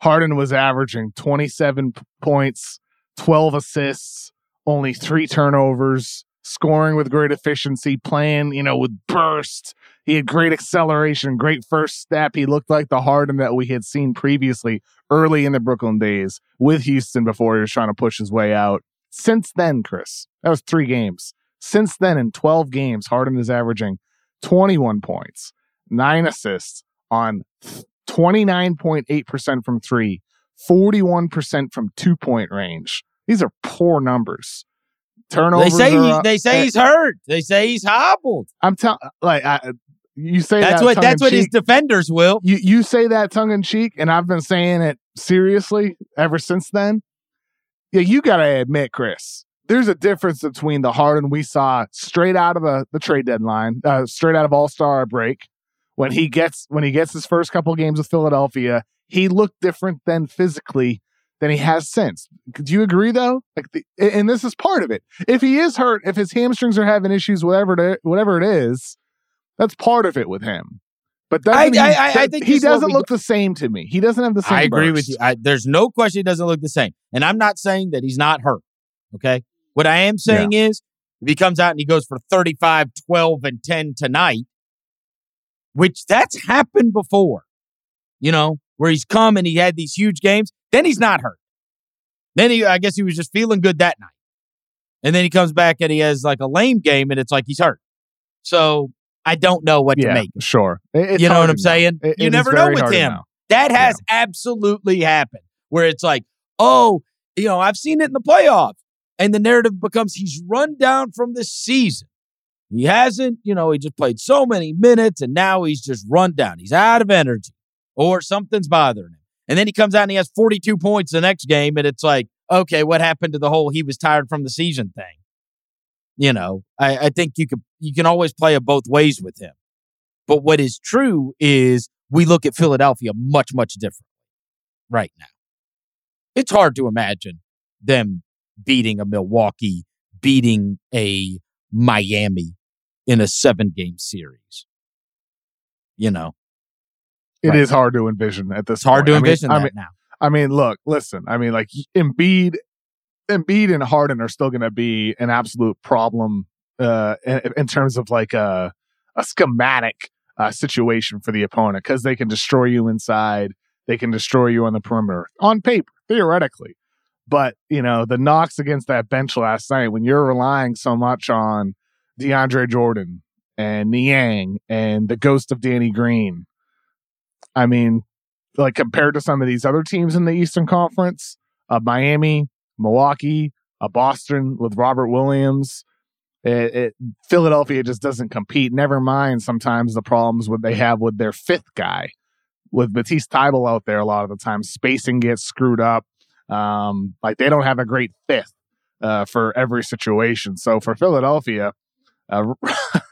[SPEAKER 5] Harden was averaging 27 points, 12 assists, only three turnovers, scoring with great efficiency, playing, you know, with burst. He had great acceleration, great first step. He looked like the Harden that we had seen previously early in the Brooklyn days with Houston before he was trying to push his way out. Since then, Chris, that was three games. Since then, in 12 games, Harden is averaging 21 points, nine assists on 29.8% from three, 41% from two point range. These are poor numbers.
[SPEAKER 6] They say he, they say he's hurt. They say he's hobbled.
[SPEAKER 5] I'm telling, like, I, you say
[SPEAKER 6] That's
[SPEAKER 5] that
[SPEAKER 6] what that's what his defenders will.
[SPEAKER 5] you you say that tongue in cheek, and I've been saying it seriously ever since then. Yeah, you gotta admit, Chris, there's a difference between the Harden we saw straight out of the, the trade deadline, uh, straight out of All Star break, when he gets when he gets his first couple games with Philadelphia, he looked different than physically than he has since. Do you agree though? Like, the, and this is part of it. If he is hurt, if his hamstrings are having issues, whatever it, whatever it is, that's part of it with him. But
[SPEAKER 6] I-
[SPEAKER 5] he,
[SPEAKER 6] I- I
[SPEAKER 5] that-
[SPEAKER 6] think
[SPEAKER 5] he
[SPEAKER 6] this is what
[SPEAKER 5] doesn't
[SPEAKER 6] we-
[SPEAKER 5] look the same to me. He doesn't have the same.
[SPEAKER 6] I agree with you. I, there's no question he doesn't look the same. And I'm not saying that he's not hurt. Okay. What I am saying is if he comes out and he goes for 35, 12, and 10 tonight, which that's happened before, you know, where he's come and he had these huge games, then he's not hurt. Then he, I guess he was just feeling good that night. And then he comes back and he has like a lame game and it's like he's hurt. So I don't know what to make.
[SPEAKER 5] sure. It's
[SPEAKER 6] You know what I'm saying?
[SPEAKER 5] It-
[SPEAKER 6] you
[SPEAKER 5] it
[SPEAKER 6] never know with him.
[SPEAKER 5] know.
[SPEAKER 6] That has absolutely happened where it's like, oh, you know, I've seen it in the playoffs. And the narrative becomes he's run down from the season. He hasn't, you know, he just played so many minutes and now he's just run down. He's out of energy or something's bothering him. And then he comes out and he has 42 points the next game. And it's like, okay, what happened to the whole he was tired from the season thing? You know, I, I think you could you can always play it both ways with him. But what is true is we look at Philadelphia much, much different right now. It's hard to imagine them beating a Milwaukee, beating a Miami in a seven game series. You know,
[SPEAKER 5] It is
[SPEAKER 6] Right.
[SPEAKER 5] hard to envision at this.
[SPEAKER 6] it's hard
[SPEAKER 5] point.
[SPEAKER 6] to
[SPEAKER 5] I mean-
[SPEAKER 6] envision
[SPEAKER 5] I mean,
[SPEAKER 6] now.
[SPEAKER 5] I mean, look, listen. I mean, like Embiid, Embiid and Harden are still going to be an absolute problem uh, in, in terms of like a a schematic uh, situation for the opponent because they can destroy you inside, they can destroy you on the perimeter on paper, theoretically. But you know, the knocks against that bench last night when you're relying so much on DeAndre Jordan and Niang and the ghost of Danny Green. I mean, like compared to some of these other teams in the Eastern Conference, uh, Miami, Milwaukee, uh, Boston with Robert Williams, it, it, Philadelphia just doesn't compete. Never mind sometimes the problems what they have with their fifth guy. With Matisse Thybulle out there a lot of the time, spacing gets screwed up. Um, like they don't have a great fifth uh, for every situation. So for Philadelphia, uh,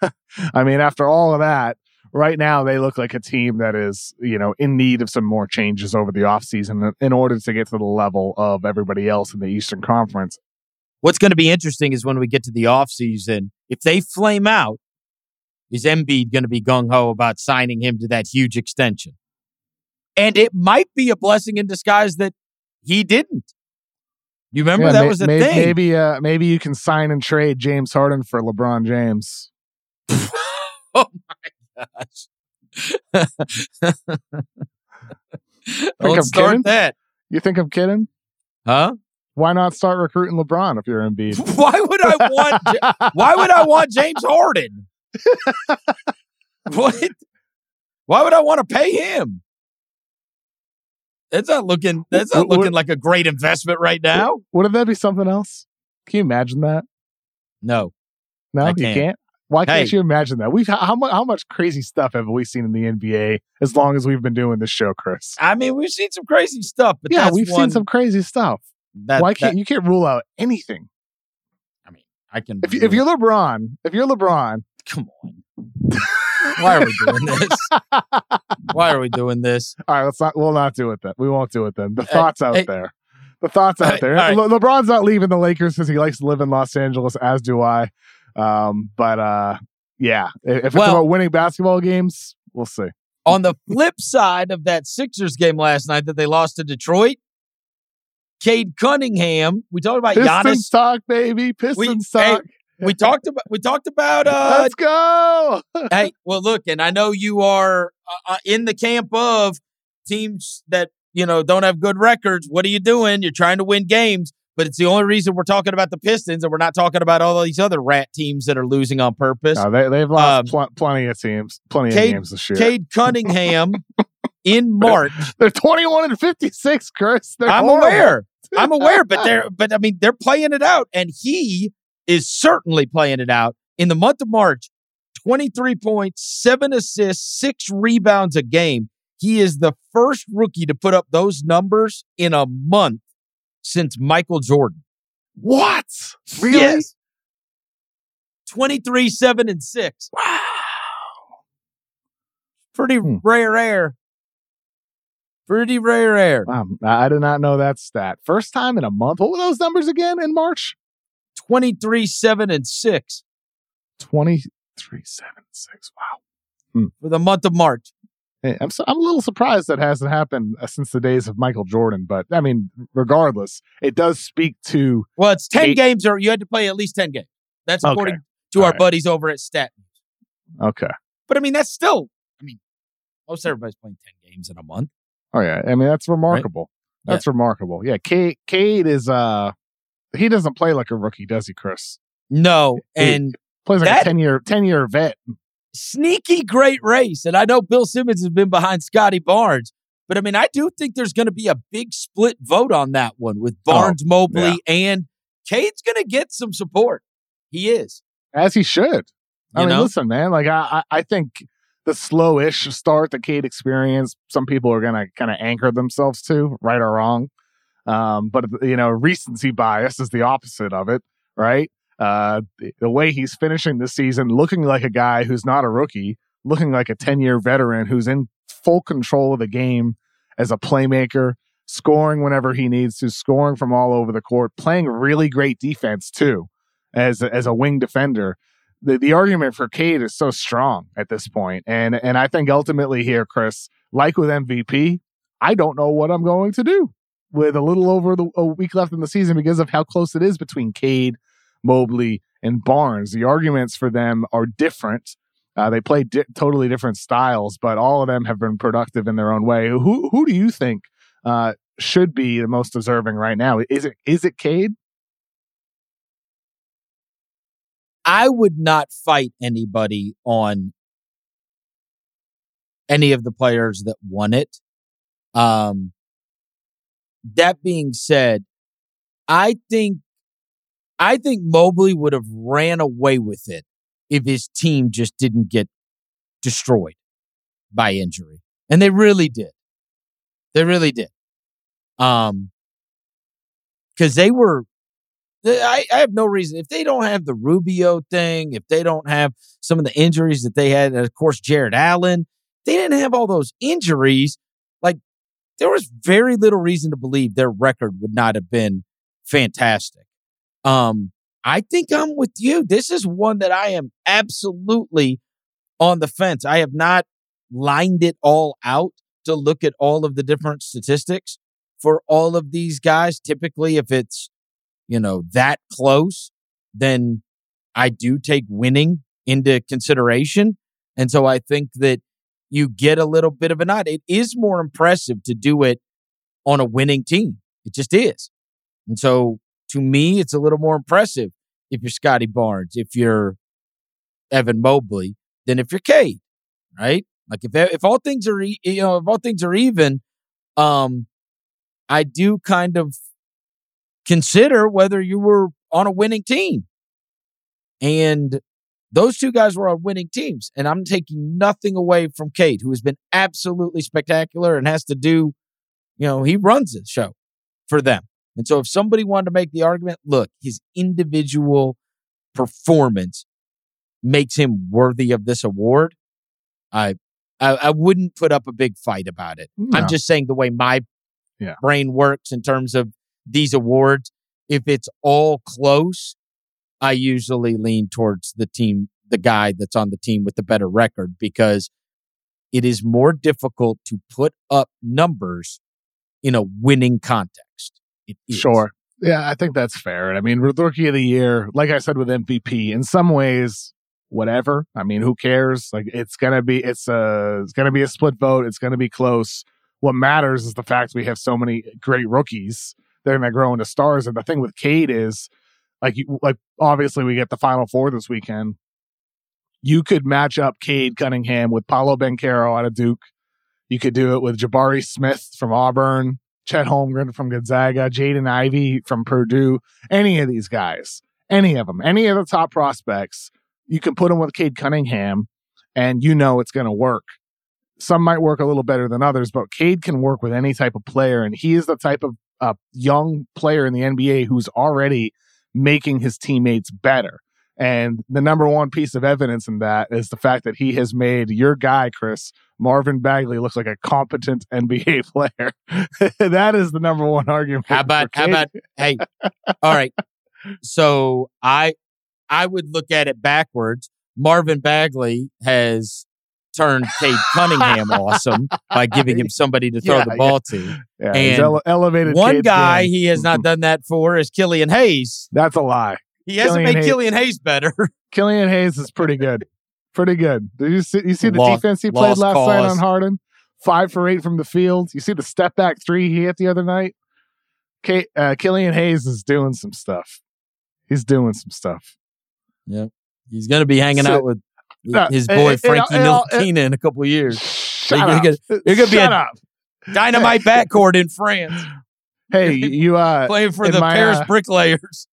[SPEAKER 5] <laughs> I mean, after all of that, right now they look like a team that is, you know, in need of some more changes over the offseason in order to get to the level of everybody else in the Eastern Conference.
[SPEAKER 6] What's going to be interesting is when we get to the offseason, if they flame out, is Embiid going to be gung ho about signing him to that huge extension? And it might be a blessing in disguise that he didn't. You remember
[SPEAKER 5] Yeah,
[SPEAKER 6] that
[SPEAKER 5] may-
[SPEAKER 6] was a
[SPEAKER 5] may-
[SPEAKER 6] thing.
[SPEAKER 5] Maybe, uh, maybe you can sign and trade James Harden for LeBron James. <laughs>
[SPEAKER 6] oh my gosh. <laughs>
[SPEAKER 5] I'm
[SPEAKER 6] Don't start
[SPEAKER 5] kidding?
[SPEAKER 6] that.
[SPEAKER 5] You think I'm kidding?
[SPEAKER 6] Huh?
[SPEAKER 5] Why not start recruiting LeBron if you're Embiid? <laughs>
[SPEAKER 6] Why would I want why would I want James Harden? <laughs> what? Why would I want to pay him? That's not looking that's not looking like a great investment right now.
[SPEAKER 5] Wouldn't that be something else? Can you imagine that?
[SPEAKER 6] No.
[SPEAKER 5] No,
[SPEAKER 6] I
[SPEAKER 5] you
[SPEAKER 6] can't.
[SPEAKER 5] Why can't
[SPEAKER 6] Hey.
[SPEAKER 5] you imagine that? We've how much how much crazy stuff have we seen in the NBA as long as we've been doing this show, Chris?
[SPEAKER 6] I mean, we've seen some crazy stuff, but
[SPEAKER 5] yeah, we've
[SPEAKER 6] one
[SPEAKER 5] seen some crazy stuff.
[SPEAKER 6] that,
[SPEAKER 5] Why can't
[SPEAKER 6] that-
[SPEAKER 5] you can't rule out anything?
[SPEAKER 6] I mean, I can
[SPEAKER 5] If you, if you're LeBron, if you're LeBron,
[SPEAKER 6] come on. Why are we doing this? <laughs> Why are we doing this?
[SPEAKER 5] all right, let's not. We'll not do it then. We won't do it then. The
[SPEAKER 6] Hey,
[SPEAKER 5] thoughts out
[SPEAKER 6] hey.
[SPEAKER 5] there. The thoughts out there.
[SPEAKER 6] right.
[SPEAKER 5] Le- LeBron's not leaving the Lakers because he likes to live in Los Angeles, as do I. Um, but uh, yeah, if it's
[SPEAKER 6] Well-
[SPEAKER 5] about winning basketball games, we'll see.
[SPEAKER 6] On the flip side of that Sixers game last night that they lost to Detroit, Cade Cunningham, we talked about
[SPEAKER 5] Pistons
[SPEAKER 6] Giannis.
[SPEAKER 5] talk, baby. Pistons
[SPEAKER 6] hey,
[SPEAKER 5] talk.
[SPEAKER 6] We talked about we talked about uh
[SPEAKER 5] Let's go. <laughs>
[SPEAKER 6] hey, well look, and I know you are uh, uh, in the camp of teams that, you know, don't have good records. What are you doing? You're trying to win games, but it's the only reason we're talking about the Pistons and we're not talking about all these other rat teams that are losing on purpose.
[SPEAKER 5] No, they, they've lost
[SPEAKER 6] Um,
[SPEAKER 5] pl- plenty of teams, plenty
[SPEAKER 6] Cade-
[SPEAKER 5] of games this year.
[SPEAKER 6] Cade Cunningham <laughs> in March
[SPEAKER 5] They're 21 and 56, Chris. They're
[SPEAKER 6] I'm
[SPEAKER 5] horrible.
[SPEAKER 6] aware. I'm <laughs> aware, but they're but I mean they're playing it out, and he is certainly playing it out in the month of March. 23 points, seven assists, six rebounds a game. He is the first rookie to put up those numbers in a month since Michael Jordan.
[SPEAKER 5] What? Really?
[SPEAKER 6] Yes. 23, 7, and 6.
[SPEAKER 5] Wow.
[SPEAKER 6] Pretty
[SPEAKER 5] Hmm.
[SPEAKER 6] rare air. Pretty rare air.
[SPEAKER 5] Wow. I did not know that stat. First time in a month. What were those numbers again in March?
[SPEAKER 6] 23, 7, and 6
[SPEAKER 5] 23, 7, 6. Wow.
[SPEAKER 6] for the month of March.
[SPEAKER 5] Hey, I'm, so, I'm a little surprised that hasn't happened uh, since the days of Michael Jordan. But I mean, regardless, it does speak to.
[SPEAKER 6] Well, it's 10 games, or you had to play at least 10 games. That's
[SPEAKER 5] Okay.
[SPEAKER 6] according to
[SPEAKER 5] All
[SPEAKER 6] our
[SPEAKER 5] right.
[SPEAKER 6] buddies over at Stat.
[SPEAKER 5] Okay.
[SPEAKER 6] But I mean, that's still, I mean, most everybody's playing 10 games in a month.
[SPEAKER 5] Oh, yeah. I mean, that's remarkable.
[SPEAKER 6] Yeah.
[SPEAKER 5] That's remarkable. Yeah. Cade, Cade is. uh He doesn't play like a rookie, does he, Chris?
[SPEAKER 6] No.
[SPEAKER 5] Hey,
[SPEAKER 6] And
[SPEAKER 5] Plays like
[SPEAKER 6] That-
[SPEAKER 5] a 10 year 10 year vet.
[SPEAKER 6] Sneaky great race. And I know Bill Simmons has been behind Scottie Barnes, but I mean, I do think there's going to be a big split vote on that one with Barnes, Mobley,
[SPEAKER 5] yeah.
[SPEAKER 6] and Cade's going to get some support. He is.
[SPEAKER 5] as he should. I
[SPEAKER 6] You
[SPEAKER 5] mean,
[SPEAKER 6] know?
[SPEAKER 5] listen, man. Like I, I think the slow-ish start the Cade experience, some people are gonna kind of anchor themselves to, right or wrong. Um, but you know, recency bias is the opposite of it, right? Uh, the, the way he's finishing this season, looking like a guy who's not a rookie, looking like a ten-year veteran who's in full control of the game as a playmaker, scoring whenever he needs to, scoring from all over the court, playing really great defense too as as a wing defender. The the argument for Cade is so strong at this point, and and I think ultimately here, Chris, like with MVP, I don't know what I'm going to do with a little over the, a week left in the season because of how close it is between Cade, Mobley, and Barnes. The arguments for them are different. Uh, they play di- totally different styles, but all of them have been productive in their own way. Who who do you think uh, should be the most deserving right now? Is it is it Cade?
[SPEAKER 6] I would not fight anybody on any of the players that won it. Um, that being said, I think I think Mobley would have ran away with it if his team just didn't get destroyed by injury. And they really did. They really did. Um cuz they were I, I have no reason if they don't have the Rubio thing, if they don't have some of the injuries that they had, and of course Jarrett Allen, they didn't have all those injuries. Like there was very little reason to believe their record would not have been fantastic. Um, I think I'm with you. This is one that I am absolutely on the fence. I have not lined it all out to look at all of the different statistics for all of these guys. Typically, if it's, you know, that close, then I do take winning into consideration. And so I think that you get a little bit of a nod. It is more impressive to do it on a winning team. It just is. And so to me, it's a little more impressive if you're Scottie Barnes, if you're Evan Mobley, than if you're Cade, right? Like if if all things are you know if all things are even, um, I do kind of consider whether you were on a winning team, and those two guys were on winning teams, and I'm taking nothing away from Cade, who has been absolutely spectacular and has to do, you know, he runs the show for them. And so if somebody wanted to make the argument, look, his individual performance makes him worthy of this award, I I, I wouldn't put up a big fight about it. Mm, no. I'm just saying the way my yeah. brain works in terms of these awards. If it's all close, I usually lean towards the team, the guy that's on the team with the better record because it is more difficult to put up numbers in a winning context.
[SPEAKER 5] Sure. Yeah, I think that's fair. I mean, rookie of the year, like I said with MVP, in some ways, whatever. I mean, who cares? Like it's gonna be it's a it's gonna be a split vote. It's gonna be close. What matters is the fact we have so many great rookies. They're gonna grow into stars. And the thing with Cade is like like obviously we get the final four this weekend. You could match up Cade Cunningham with Paolo Banchero out of Duke. You could do it with Jabari Smith from Auburn, Chet Holmgren from Gonzaga, Jaden Ivey from Purdue. Any of these guys, any of them, any of the top prospects, you can put them with Cade Cunningham, and you know it's going to work. Some might work a little better than others, but Cade can work with any type of player, and he is the type of uh, young player in the NBA who's already making his teammates better. And the number one piece of evidence in that is the fact that he has made your guy, Chris, Marvin Bagley, looks like a competent <laughs> NBA player. <laughs> that is the number one argument.
[SPEAKER 6] How about, how about, hey, <laughs> all right. So I, I would look at it backwards. Marvin Bagley has turned Cade Cunningham awesome by giving him somebody to throw yeah, the ball yeah. to.
[SPEAKER 5] Yeah, and ele- elevated.
[SPEAKER 6] One guy
[SPEAKER 5] game.
[SPEAKER 6] he has not done that for is Killian Hayes.
[SPEAKER 5] That's a lie.
[SPEAKER 6] He hasn't Killian made Hayes. Killian Hayes better. <laughs>
[SPEAKER 5] Killian Hayes is pretty good. Pretty good. Did you see, you see the lost, defense he played last cause. night on Harden? Five for eight from the field. You see the step back three he hit the other night? K- uh, Killian Hayes is doing some stuff. He's doing some stuff.
[SPEAKER 6] Yep. He's going to be hanging so, out with his boy Frankie Ntilikina in a couple years.
[SPEAKER 5] Shut
[SPEAKER 6] you're. Gonna, you're going to be
[SPEAKER 5] Shut
[SPEAKER 6] a
[SPEAKER 5] up.
[SPEAKER 6] dynamite <laughs> backcourt in France.
[SPEAKER 5] Hey, <laughs> you uh,
[SPEAKER 6] playing for the my, Paris
[SPEAKER 5] uh,
[SPEAKER 6] Bricklayers.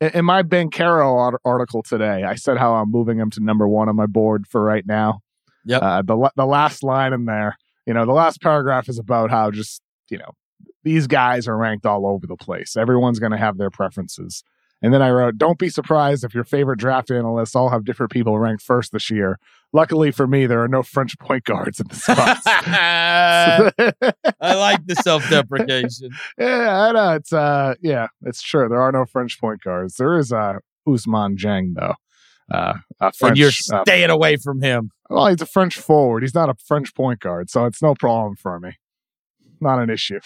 [SPEAKER 5] In my Banchero article today, I said how I'm moving him to number one on my board for right now.
[SPEAKER 6] Yep.
[SPEAKER 5] Uh, the the last line in there, you know, the last paragraph is about how just you know these guys are ranked all over the place. Everyone's going to have their preferences. And then I wrote, Don't be surprised if your favorite draft analysts all have different people ranked first this year. Luckily for me, there are no French point guards in the spots. <laughs> <laughs>
[SPEAKER 6] I like the self deprecation.
[SPEAKER 5] yeah, I know. It's, uh, yeah, it's true. There are no French point guards. There is uh, Ousmane Dieng, though. Uh, French,
[SPEAKER 6] and you're staying uh, away from him.
[SPEAKER 5] Well, he's a French forward. He's not a French point guard, so it's no problem for me. Not an issue.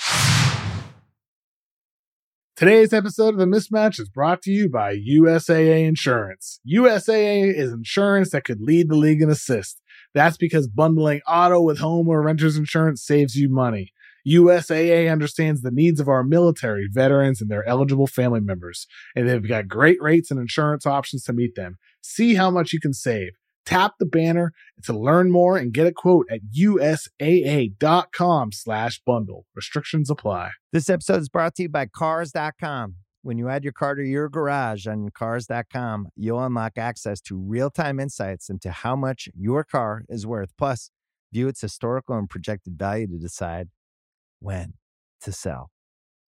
[SPEAKER 5] Today's episode of The Mismatch is brought to you by USAA Insurance. USAA is insurance that could lead the league in assist. That's because bundling auto with home or renter's insurance saves you money. USAA understands the needs of our military, veterans, and their eligible family members, and they've got great rates and insurance options to meet them. See how much you can save. Tap the banner to learn more and get a quote at usaa.com slash bundle. Restrictions apply.
[SPEAKER 7] This episode is brought to you by Cars.com. When you add your car to your garage on Cars.com, you'll unlock access to real-time insights into how much your car is worth. Plus, view its historical and projected value to decide when to sell.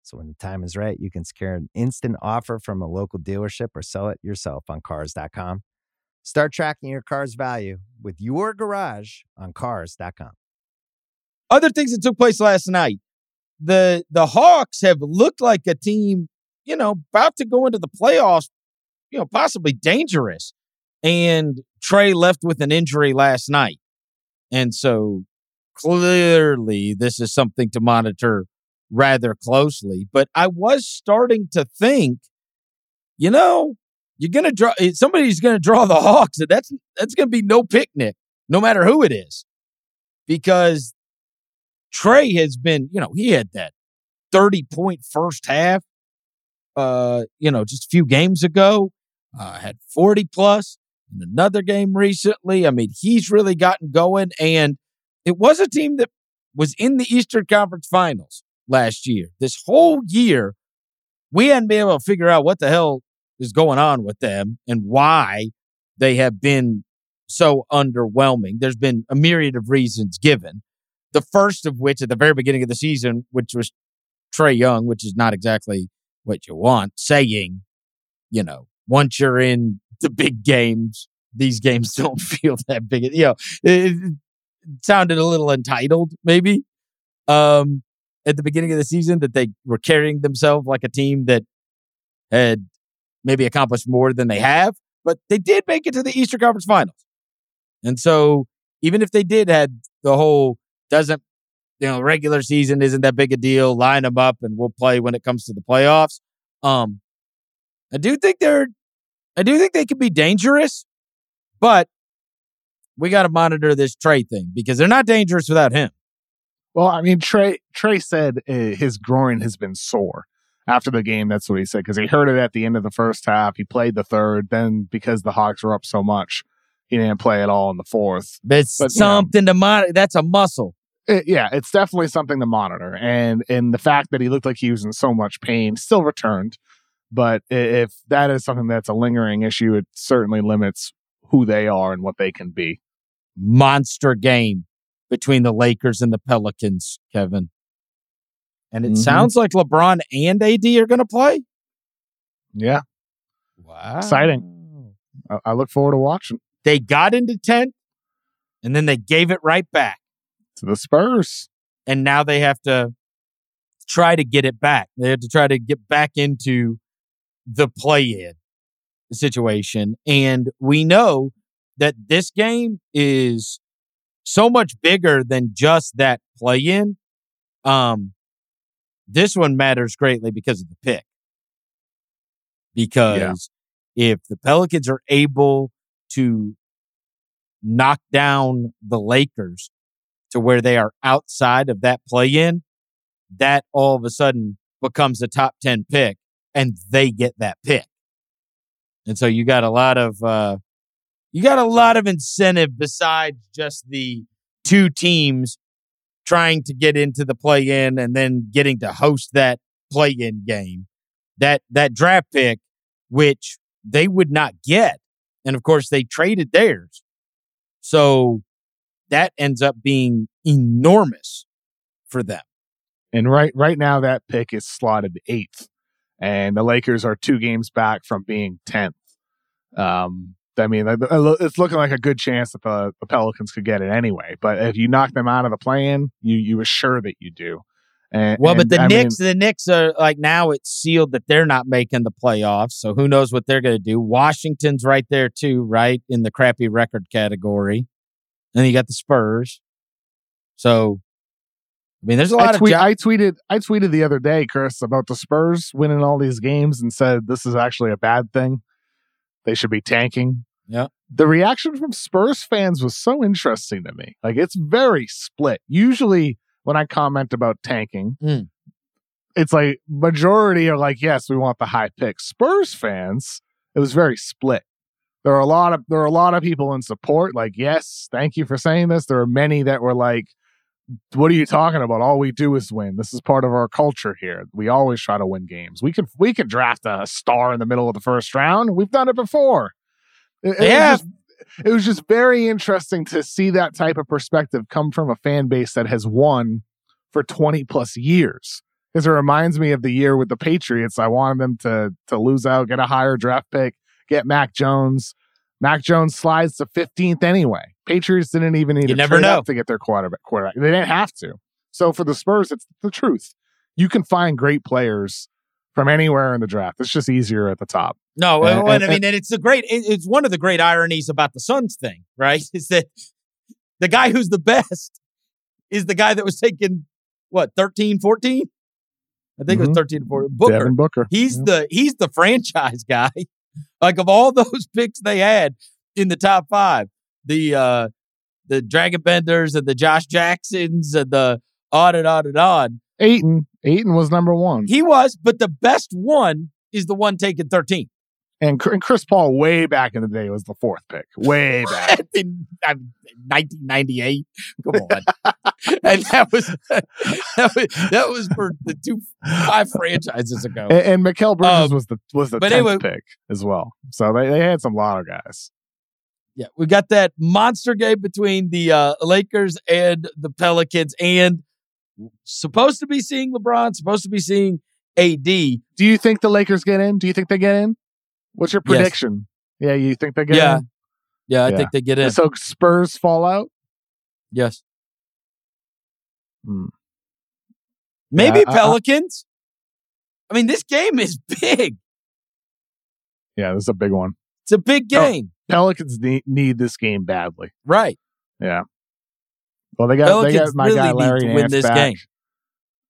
[SPEAKER 7] So when the time is right, you can secure an instant offer from a local dealership or sell it yourself on Cars.com. Start tracking your car's value with your garage on Cars.com.
[SPEAKER 6] Other things that took place last night. The the Hawks have looked like a team, you know, about to go into the playoffs, you know, possibly dangerous. And Trae left with an injury last night. And so clearly this is something to monitor rather closely. But I was starting to think, you know, you're gonna draw somebody's gonna draw the Hawks, that's that's gonna be no picnic, no matter who it is. Because Trae has been, you know, he had that 30 point first half, uh, you know, just a few games ago, uh, had 40 plus in another game recently. I mean, he's really gotten going. And it was a team that was in the Eastern Conference Finals last year. This whole year, we hadn't been able to figure out what the hell is going on with them and why they have been so underwhelming. There's been a myriad of reasons given. The first of which, at the very beginning of the season, which was Trae Young, which is not exactly what you want, saying, you know, once you're in the big games, these games <laughs> don't feel that big. You know, it, sounded a little entitled, maybe, um, at the beginning of the season, that they were carrying themselves like a team that had maybe accomplished more than they have, but they did make it to the Eastern Conference Finals. And so even if they did had the whole doesn't you know regular season isn't that big a deal, line them up and we'll play when it comes to the playoffs. Um, I do think they're I do think they could be dangerous, but we got to monitor this Trae thing because they're not dangerous without him.
[SPEAKER 5] Well, I mean, Trae Trae said uh, his groin has been sore after the game. That's what he said because he heard it at the end of the first half. He played the third. Then because the Hawks were up so much, he didn't play at all in the fourth.
[SPEAKER 6] It's but, something know, to monitor. That's a muscle.
[SPEAKER 5] It, yeah, it's definitely something to monitor. And and the fact that he looked like he was in so much pain still returned. But if that is something that's a lingering issue, it certainly limits who they are and what they can be.
[SPEAKER 6] Monster game between the Lakers and the Pelicans, Kevin. And it mm-hmm. sounds like LeBron and AD are going to play.
[SPEAKER 5] Yeah.
[SPEAKER 6] Wow.
[SPEAKER 5] Exciting. I, I look forward to watching.
[SPEAKER 6] They got into 10th and then they gave it right back
[SPEAKER 5] to the Spurs.
[SPEAKER 6] And now they have to try to get it back. They have to try to get back into the play in situation. And we know that this game is so much bigger than just that play in. Um, this one matters greatly because of the pick. Because yeah. if the Pelicans are able to knock down the Lakers to where they are outside of that play in, that all of a sudden becomes a top 10 pick and they get that pick. And so you got a lot of, uh, you got a lot of incentive besides just the two teams trying to get into the play in and then getting to host that play in game. That that draft pick, which they would not get. And of course they traded theirs. So that ends up being enormous for them.
[SPEAKER 5] And right right now that pick is slotted eighth. And the Lakers are two games back from being tenth. Um, I mean, it's looking like a good chance that the, the Pelicans could get it anyway. But if you knock them out of the plan, you you assure that you do.
[SPEAKER 6] And, well, but the I Knicks, mean, the Knicks are like now it's sealed that they're not making the playoffs. So who knows what they're going to do? Washington's right there too, right in the crappy record category. And you got the Spurs. So, I mean, there's a lot
[SPEAKER 5] I tweet,
[SPEAKER 6] of.
[SPEAKER 5] Jo- I tweeted, I tweeted the other day, Chris, about the Spurs winning all these games, and said this is actually a bad thing. They should be tanking.
[SPEAKER 6] Yeah.
[SPEAKER 5] The reaction from Spurs fans was so interesting to me. Like it's very split. Usually when I comment about tanking, mm. it's like majority are like, yes, we want the high pick. Spurs fans, it was very split. there are a lot of there are a lot of people in support. Like, yes, thank you for saying this. There are many that were like, "What are you talking about? All we do is win. This is part of our culture here. We always try to win games. We can we can draft a star in the middle of the first round. We've done it before. It, it
[SPEAKER 6] Yeah.
[SPEAKER 5] was just, it was just very interesting to see that type of perspective come from a fan base that has won for 20 plus years. Because it reminds me of the year with the Patriots. I wanted them to to lose out, get a higher draft pick, get Mac Jones. Mac Jones slides to 15th anyway. Patriots didn't even need
[SPEAKER 6] You
[SPEAKER 5] to
[SPEAKER 6] never
[SPEAKER 5] trade
[SPEAKER 6] know.
[SPEAKER 5] up to get their quarterback. Quarterback. They didn't have to. So for the Spurs, it's the truth. You can find great players from anywhere in the draft. It's just easier at the top.
[SPEAKER 6] No,
[SPEAKER 5] And-
[SPEAKER 6] and, I
[SPEAKER 5] and-
[SPEAKER 6] mean, and it's a great. It's one of the great ironies about the Suns thing, right? <laughs> Is that the guy who's the best is the guy that was taken what 13, 14? I think it
[SPEAKER 5] Mhm.
[SPEAKER 6] was 13 or 14. Booker.
[SPEAKER 5] Devin Booker.
[SPEAKER 6] He's
[SPEAKER 5] Yeah.
[SPEAKER 6] the he's the franchise guy. Like of all <laughs> those picks they had in the top five, the uh the Dragan Benders and the Josh Jacksons and the on and on and on.
[SPEAKER 5] Ayton. Ayton was number one.
[SPEAKER 6] He was, but the best one is the one taken 13.
[SPEAKER 5] And, Chris Paul, way back in the day, was the fourth pick. Way <laughs> back.
[SPEAKER 6] in uh, 1998. Come on. <laughs> and that was, that was that was for the two five franchises ago.
[SPEAKER 5] and, and Mikal Bridges
[SPEAKER 6] Um,
[SPEAKER 5] was the was the tenth pick as well. So they, they had some lot of guys.
[SPEAKER 6] Yeah, we got that monster game between the uh, Lakers and the Pelicans, and supposed to be seeing LeBron, supposed to be seeing AD.
[SPEAKER 5] Do you think the Lakers get in? Do you think they get in? What's your
[SPEAKER 6] Yes.
[SPEAKER 5] prediction? Yeah, you think they get
[SPEAKER 6] Yeah.
[SPEAKER 5] in?
[SPEAKER 6] Yeah, I
[SPEAKER 5] Yeah.
[SPEAKER 6] think they get in.
[SPEAKER 5] So Spurs fall out?
[SPEAKER 6] yes,
[SPEAKER 5] Hmm.
[SPEAKER 6] maybe
[SPEAKER 5] Yeah, I- I-
[SPEAKER 6] Pelicans. I mean, this game is <laughs> big.
[SPEAKER 5] Yeah, this is a big one.
[SPEAKER 6] It's a big game,
[SPEAKER 5] Pelicans need, need this game badly.
[SPEAKER 6] right?
[SPEAKER 5] Yeah. Well, they got they got my
[SPEAKER 6] really
[SPEAKER 5] guy Larry
[SPEAKER 6] win this
[SPEAKER 5] back.
[SPEAKER 6] game.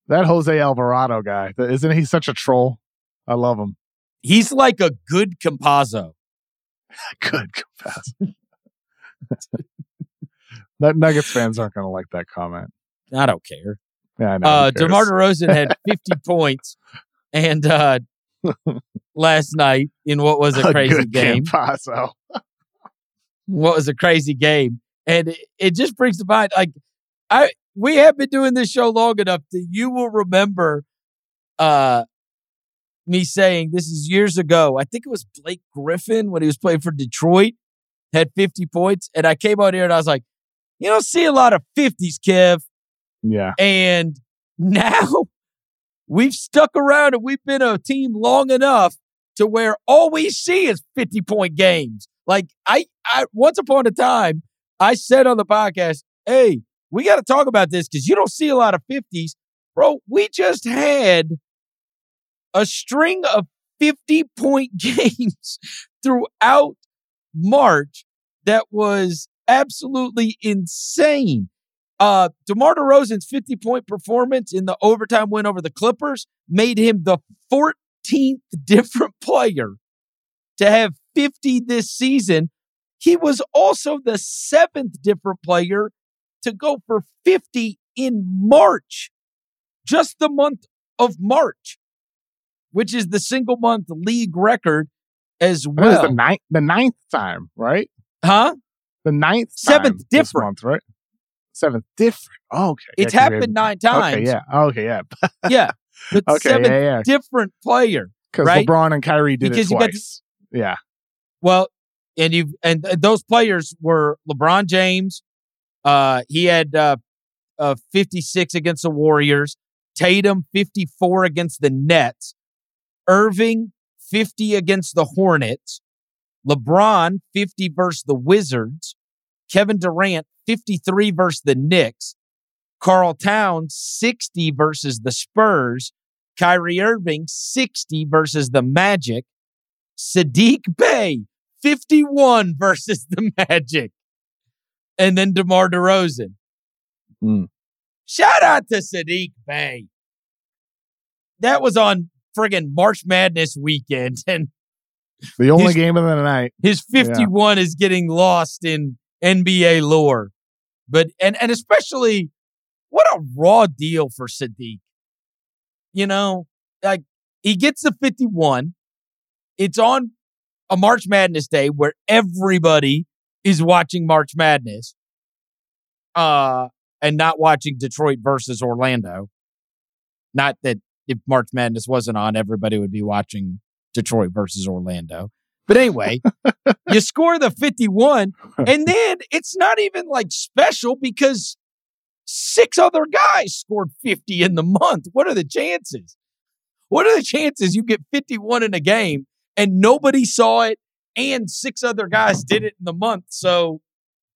[SPEAKER 5] That Jose Alvarado guy, isn't he such a troll? I love him.
[SPEAKER 6] He's like a good Campazzo. <laughs>
[SPEAKER 5] Good. That <laughs> Nuggets fans aren't going to like that comment.
[SPEAKER 6] I don't care.
[SPEAKER 5] Yeah, I know.
[SPEAKER 6] Uh? DeMar DeRozan had <laughs> 50 points, and uh, last night in what was a crazy
[SPEAKER 5] good
[SPEAKER 6] game.
[SPEAKER 5] Campazzo.
[SPEAKER 6] what was a crazy game. And it, it just brings to mind, like, I we have been doing this show long enough that you will remember uh me saying this is years ago. I think it was Blake Griffin when he was playing for Detroit, had 50 points. And I came out here and I was like, you don't see a lot of 50s, Kev.
[SPEAKER 5] Yeah.
[SPEAKER 6] And <laughs> now we've stuck around and we've been a team long enough to where all we see is 50 point games. Like I, I once upon a time, I said on the podcast, hey, we got to talk about this because you don't see a lot of 50s. Bro, we just had a string of 50 point <laughs> games throughout March that was absolutely insane. Uh, DeMar DeRozan's 50 point performance in the overtime win over the Clippers made him the 14th different <laughs> player to have 50 this season. He was also the seventh different player to go for 50 in March, just the month of March, which is the single month league record as well.
[SPEAKER 5] the ninth, the ninth time, right?
[SPEAKER 6] huh?
[SPEAKER 5] The ninth,
[SPEAKER 6] Seventh different.
[SPEAKER 5] month, right? Seventh different. Oh, okay. Yeah,
[SPEAKER 6] It's
[SPEAKER 5] we
[SPEAKER 6] happened nine times.
[SPEAKER 5] Okay, yeah. Okay, <laughs> yeah.
[SPEAKER 6] Yeah. But
[SPEAKER 5] Okay,
[SPEAKER 6] seventh
[SPEAKER 5] yeah, yeah.
[SPEAKER 6] different player.
[SPEAKER 5] Because
[SPEAKER 6] right?
[SPEAKER 5] LeBron and Kyrie did
[SPEAKER 6] Because
[SPEAKER 5] it
[SPEAKER 6] got to-
[SPEAKER 5] twice. yeah.
[SPEAKER 6] Well, and you and th- those players were LeBron James. Uh, he had uh, uh, 56 against the Warriors. Tatum 54 against the Nets. Irving 50 against the Hornets. LeBron 50 versus the Wizards. Kevin Durant 53 versus the Knicks. Karl Towns 60 versus the Spurs. Kyrie Irving 60 versus the Magic. Saddiq Bey 51 <laughs> versus the Magic. And then DeMar DeRozan.
[SPEAKER 5] Mm.
[SPEAKER 6] Shout out to Saddiq Bey. That was on friggin' March Madness weekend, <laughs> and
[SPEAKER 5] The only
[SPEAKER 6] He's-
[SPEAKER 5] game of the night.
[SPEAKER 6] his 51 is getting lost in NBA lore. But and and especially what a raw deal for Saddiq. You know, like he gets the 51. It's on a March Madness day where everybody is watching March Madness uh, and not watching Detroit versus Orlando. Not that if March Madness wasn't on, everybody would be watching Detroit versus Orlando. But anyway, you <laughs> score the 51, <laughs> and then it's not even like special because six other guys scored 50 in the month. What are the chances? What are the chances you get 51 in a game and nobody saw it and six other guys <laughs> did it in the month? So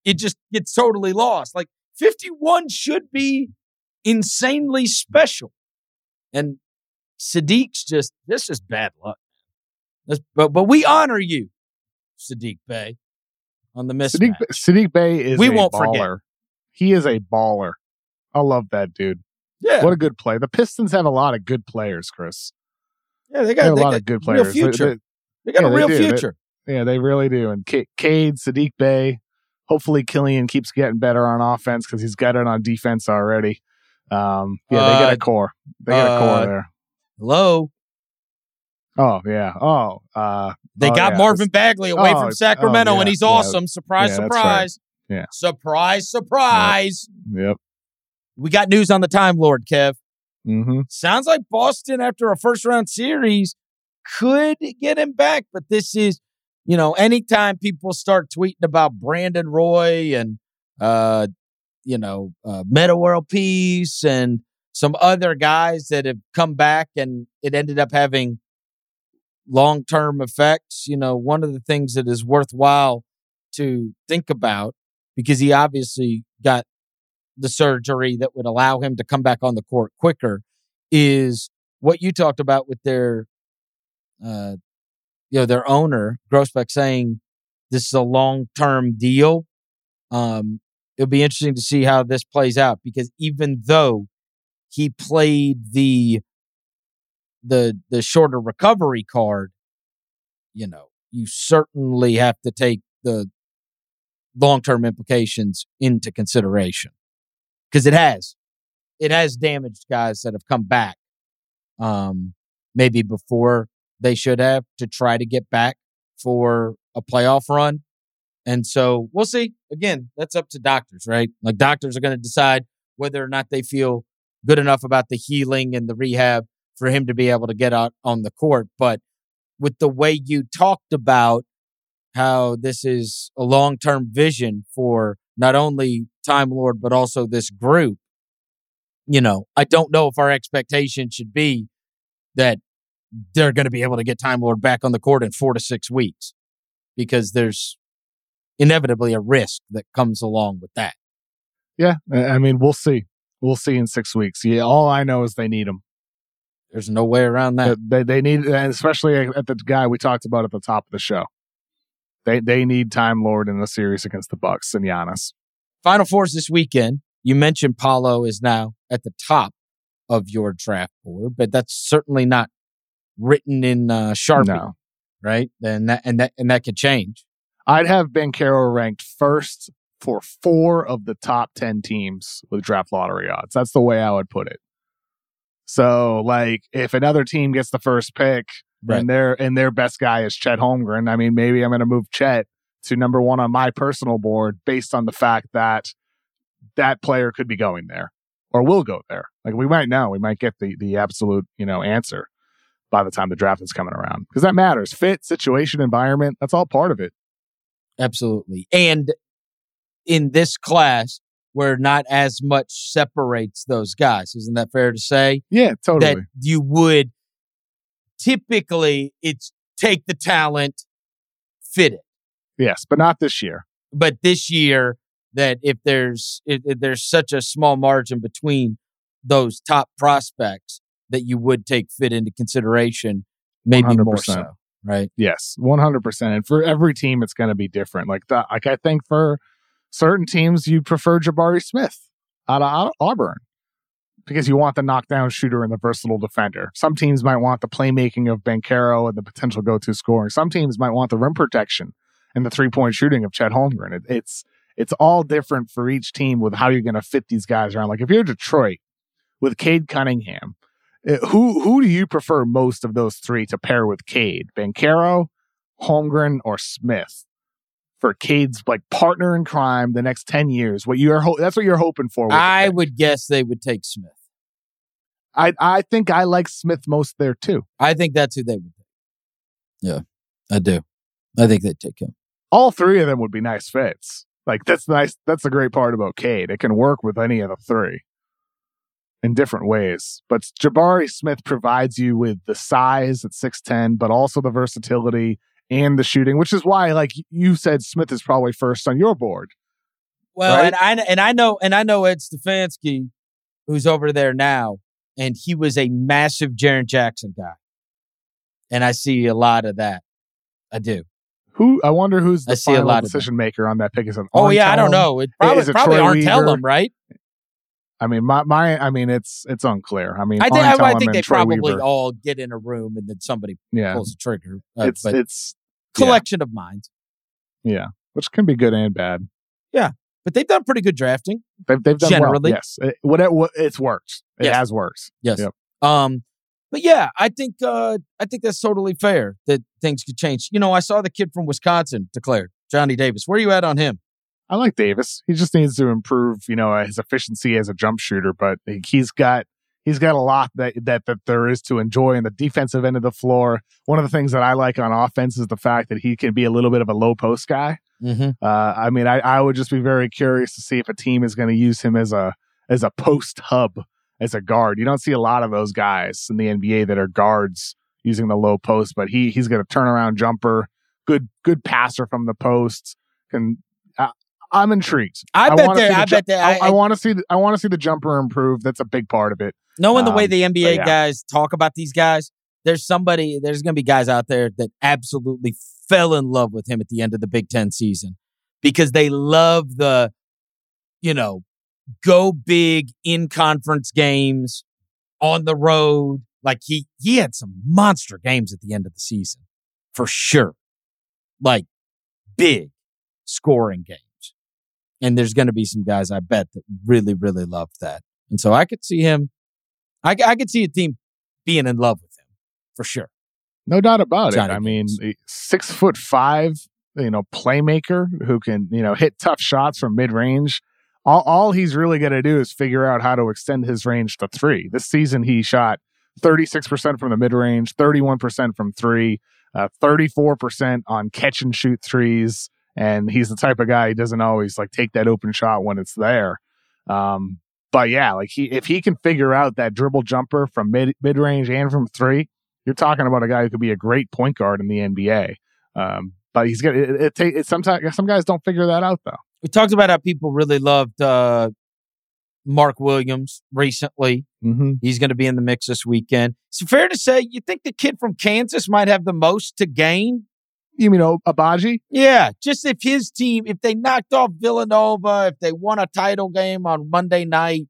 [SPEAKER 6] it just gets totally lost. Like 51 should be insanely special. And Saddiq's just, this is bad luck. This, but, but we honor you, Saddiq Bey, on the mismatch.
[SPEAKER 5] Sadiq, Saddiq Bey is
[SPEAKER 6] We
[SPEAKER 5] a
[SPEAKER 6] won't
[SPEAKER 5] baller.
[SPEAKER 6] forget.
[SPEAKER 5] He is a baller. I love that dude.
[SPEAKER 6] Yeah.
[SPEAKER 5] What a good play. The Pistons have a lot of good players, Chris.
[SPEAKER 6] yeah, they
[SPEAKER 5] They
[SPEAKER 6] got,
[SPEAKER 5] a
[SPEAKER 6] they
[SPEAKER 5] lot
[SPEAKER 6] got
[SPEAKER 5] of good players. They-
[SPEAKER 6] future.
[SPEAKER 5] they-
[SPEAKER 6] They got
[SPEAKER 5] yeah,
[SPEAKER 6] a real.
[SPEAKER 5] They-
[SPEAKER 6] future.
[SPEAKER 5] yeah, they really do. And K- Cade, Saddiq Bey. Hopefully, Killian keeps getting better on offense because he's got it on defense already. Um, yeah, they got
[SPEAKER 6] Uh,
[SPEAKER 5] a core. They got a
[SPEAKER 6] uh,
[SPEAKER 5] core there.
[SPEAKER 6] Hello.
[SPEAKER 5] Oh yeah. Oh, uh,
[SPEAKER 6] They
[SPEAKER 5] oh,
[SPEAKER 6] got
[SPEAKER 5] yeah.
[SPEAKER 6] Marvin Bagley away
[SPEAKER 5] Oh,
[SPEAKER 6] from
[SPEAKER 5] oh,
[SPEAKER 6] Sacramento,
[SPEAKER 5] yeah,
[SPEAKER 6] and he's
[SPEAKER 5] yeah.
[SPEAKER 6] awesome. Surprise,
[SPEAKER 5] Yeah, right.
[SPEAKER 6] surprise.
[SPEAKER 5] Yeah.
[SPEAKER 6] Surprise, surprise.
[SPEAKER 5] Yep.
[SPEAKER 6] We got news on the Time Lord, Kev.
[SPEAKER 5] Mm-hmm.
[SPEAKER 6] Sounds like Boston, after a first round series, could get him back. But this is, you know, anytime people start tweeting about Brandon Roy and, uh, you know, uh, Metta World Peace and some other guys that have come back and it ended up having long term effects. You know, one of the things that is worthwhile to think about because he obviously got the surgery that would allow him to come back on the court quicker is what you talked about with their uh you know their owner Grousbeck saying this is a long-term deal um it'll be interesting to see how this plays out because even though he played the the the shorter recovery card you know you certainly have to take the long-term implications into consideration. Because it has. It has damaged guys that have come back um maybe before they should have to try to get back for a playoff run. And so we'll see. Again that's up to doctors right? Like doctors are going to decide whether or not they feel good enough about the healing and the rehab for him to be able to get out on the court but with the way you talked about how this is a long-term vision for not only Time Lord but also this group. You know, I don't know if our expectation should be that they're going to be able to get Time Lord back on the court in 4 to 6 weeks because there's inevitably a risk that comes along with that.
[SPEAKER 5] Yeah, I mean, we'll see. We'll see in six weeks. Yeah, all I know is they need him.
[SPEAKER 6] There's no way around that.
[SPEAKER 5] They they need, especially at the guy we talked about at the top of the show. They they need Time Lord in the series against the Bucks and Giannis.
[SPEAKER 6] Final fours this weekend. You mentioned Paolo is now at the top of your draft board, but that's certainly not written in uh, Sharpie,
[SPEAKER 5] No.
[SPEAKER 6] right? And that and that and that could change.
[SPEAKER 5] I'd have Banchero ranked first for four of the top 10 teams with draft lottery odds. That's the way I would put it. So, like, if another team gets the first pick
[SPEAKER 6] Right.
[SPEAKER 5] and their and their best guy is Chet Holmgren, I mean, maybe I'm going to move Chet to number one on my personal board based on the fact that that player could be going there or will go there. Like, we might know, we might get the the absolute you know answer by the time the draft is coming around because that matters. Fit, situation, environment, that's all part of it.
[SPEAKER 6] Absolutely. And in this class, where not as much separates those guys, isn't that fair to say?
[SPEAKER 5] Yeah, totally.
[SPEAKER 6] That you would typically it's take the talent, fit it.
[SPEAKER 5] Yes, but not this year.
[SPEAKER 6] But this year, that if there's if, if there's such a small margin between those top prospects, that you would take fit into consideration, maybe more
[SPEAKER 5] 100%.
[SPEAKER 6] so, right?
[SPEAKER 5] Yes, one hundred percent. And for every team, it's going to be different. Like the, like I think for certain teams, you prefer Jabari Smith out of, out of Auburn because you want the knockdown shooter and the versatile defender. Some teams might want the playmaking of Banchero and the potential go-to scoring. Some teams might want the rim protection and the three-point shooting of Chet Holmgren. It, it's it's all different for each team with how you're going to fit these guys around. Like if you're Detroit with Cade Cunningham, uh, who who do you prefer most of those three to pair with Cade? Banchero, Holmgren or Smith for Cade's like partner in crime the next 10 years? What you're ho- that's what you're hoping for.
[SPEAKER 6] I would guess they would take Smith.
[SPEAKER 5] I I think I like Smith most there too.
[SPEAKER 6] I think that's who they would take. Yeah, I do. I think they'd take him.
[SPEAKER 5] All three of them would be nice fits. Like that's nice. That's the great part about Cade. It can work with any of the three in different ways. But Jabari Smith provides you with the size at 6'10, but also the versatility and the shooting, which is why, like you said, Smith is probably first on your board.
[SPEAKER 6] Well,
[SPEAKER 5] Right?
[SPEAKER 6] and I and I know and I know Ed Stefanski, who's over there now, and he was a massive Jaren Jackson guy, and I see a lot of that. I do.
[SPEAKER 5] Who I wonder who's
[SPEAKER 6] I
[SPEAKER 5] the
[SPEAKER 6] see a
[SPEAKER 5] final
[SPEAKER 6] lot
[SPEAKER 5] decision maker on that pick? Is it
[SPEAKER 6] Oh yeah, I don't know. It probably
[SPEAKER 5] Is it
[SPEAKER 6] probably
[SPEAKER 5] Troy
[SPEAKER 6] aren't tell them right.
[SPEAKER 5] I mean, my my. I mean, it's it's unclear. I mean,
[SPEAKER 6] I think I, I think they
[SPEAKER 5] Troy
[SPEAKER 6] probably
[SPEAKER 5] Weaver.
[SPEAKER 6] all get in a room and then somebody
[SPEAKER 5] yeah.
[SPEAKER 6] pulls the trigger. Uh,
[SPEAKER 5] It's it's yeah.
[SPEAKER 6] collection of minds.
[SPEAKER 5] yeah, which can be good and bad. Yeah.
[SPEAKER 6] But they've done pretty good drafting.
[SPEAKER 5] They've they've done
[SPEAKER 6] Generally.
[SPEAKER 5] well. Yes, it, what, it, what it's worked. It
[SPEAKER 6] Yes.
[SPEAKER 5] has worked.
[SPEAKER 6] Yes.
[SPEAKER 5] Yep.
[SPEAKER 6] Um, but yeah, I think uh, I think that's totally fair that things could change. You know, I saw the kid from Wisconsin declared Johnny Davis. Where are you at on him?
[SPEAKER 5] I like Davis. He just needs to improve, you know, his efficiency as a jump shooter. But he's got he's got a lot that that that there is to enjoy in the defensive end of the floor. One of the things that I like on offense is the fact that he can be a little bit of a low post guy.
[SPEAKER 6] Mm-hmm.
[SPEAKER 5] Uh, I mean, I, I would just be very curious to see if a team is going to use him as a as a post hub as a guard. You don't see a lot of those guys in the NBA that are guards using the low post, but he he's got a turnaround jumper, good good passer from the post. Can I, I'm intrigued.
[SPEAKER 6] I, bet
[SPEAKER 5] the
[SPEAKER 6] I
[SPEAKER 5] ju-
[SPEAKER 6] bet they.
[SPEAKER 5] I,
[SPEAKER 6] I,
[SPEAKER 5] I want to see the, I want to see the jumper improve. That's a big part of it.
[SPEAKER 6] knowing the way
[SPEAKER 5] um,
[SPEAKER 6] the NBA
[SPEAKER 5] yeah.
[SPEAKER 6] guys talk about these guys, there's somebody. There's going to be guys out there that absolutely fell in love with him at the end of the Big Ten season because they love the, you know, go big in conference games on the road. Like he he had some monster games at the end of the season for sure. Like big scoring games. And there's going to be some guys I bet that really really love that. And so I could see him I, I could see a team being in love with him for sure.
[SPEAKER 5] No doubt about
[SPEAKER 6] Johnny
[SPEAKER 5] it. I mean, six foot five, you know, playmaker who can, you know, hit tough shots from mid range. All, all he's really going to do is figure out how to extend his range to three. This season, he shot 36% from the mid range, 31% from three, uh, 34% on catch and shoot threes. And he's the type of guy he doesn't always like take that open shot when it's there. Um, but yeah, like he, if he can figure out that dribble jumper from mid mid range and from three, you're talking about a guy who could be a great point guard in the NBA. Um, but he's got it. It, it, take- it sometimes some guys don't figure that out though.
[SPEAKER 6] We talked about how people really loved uh, Mark Williams recently.
[SPEAKER 5] Mm-hmm.
[SPEAKER 6] He's going to be in the mix this weekend. Is it fair to say you think the kid from Kansas might have the most to gain?
[SPEAKER 5] You mean Agbaji?
[SPEAKER 6] Yeah, just if his team, if they knocked off Villanova, if they won a title game on Monday night,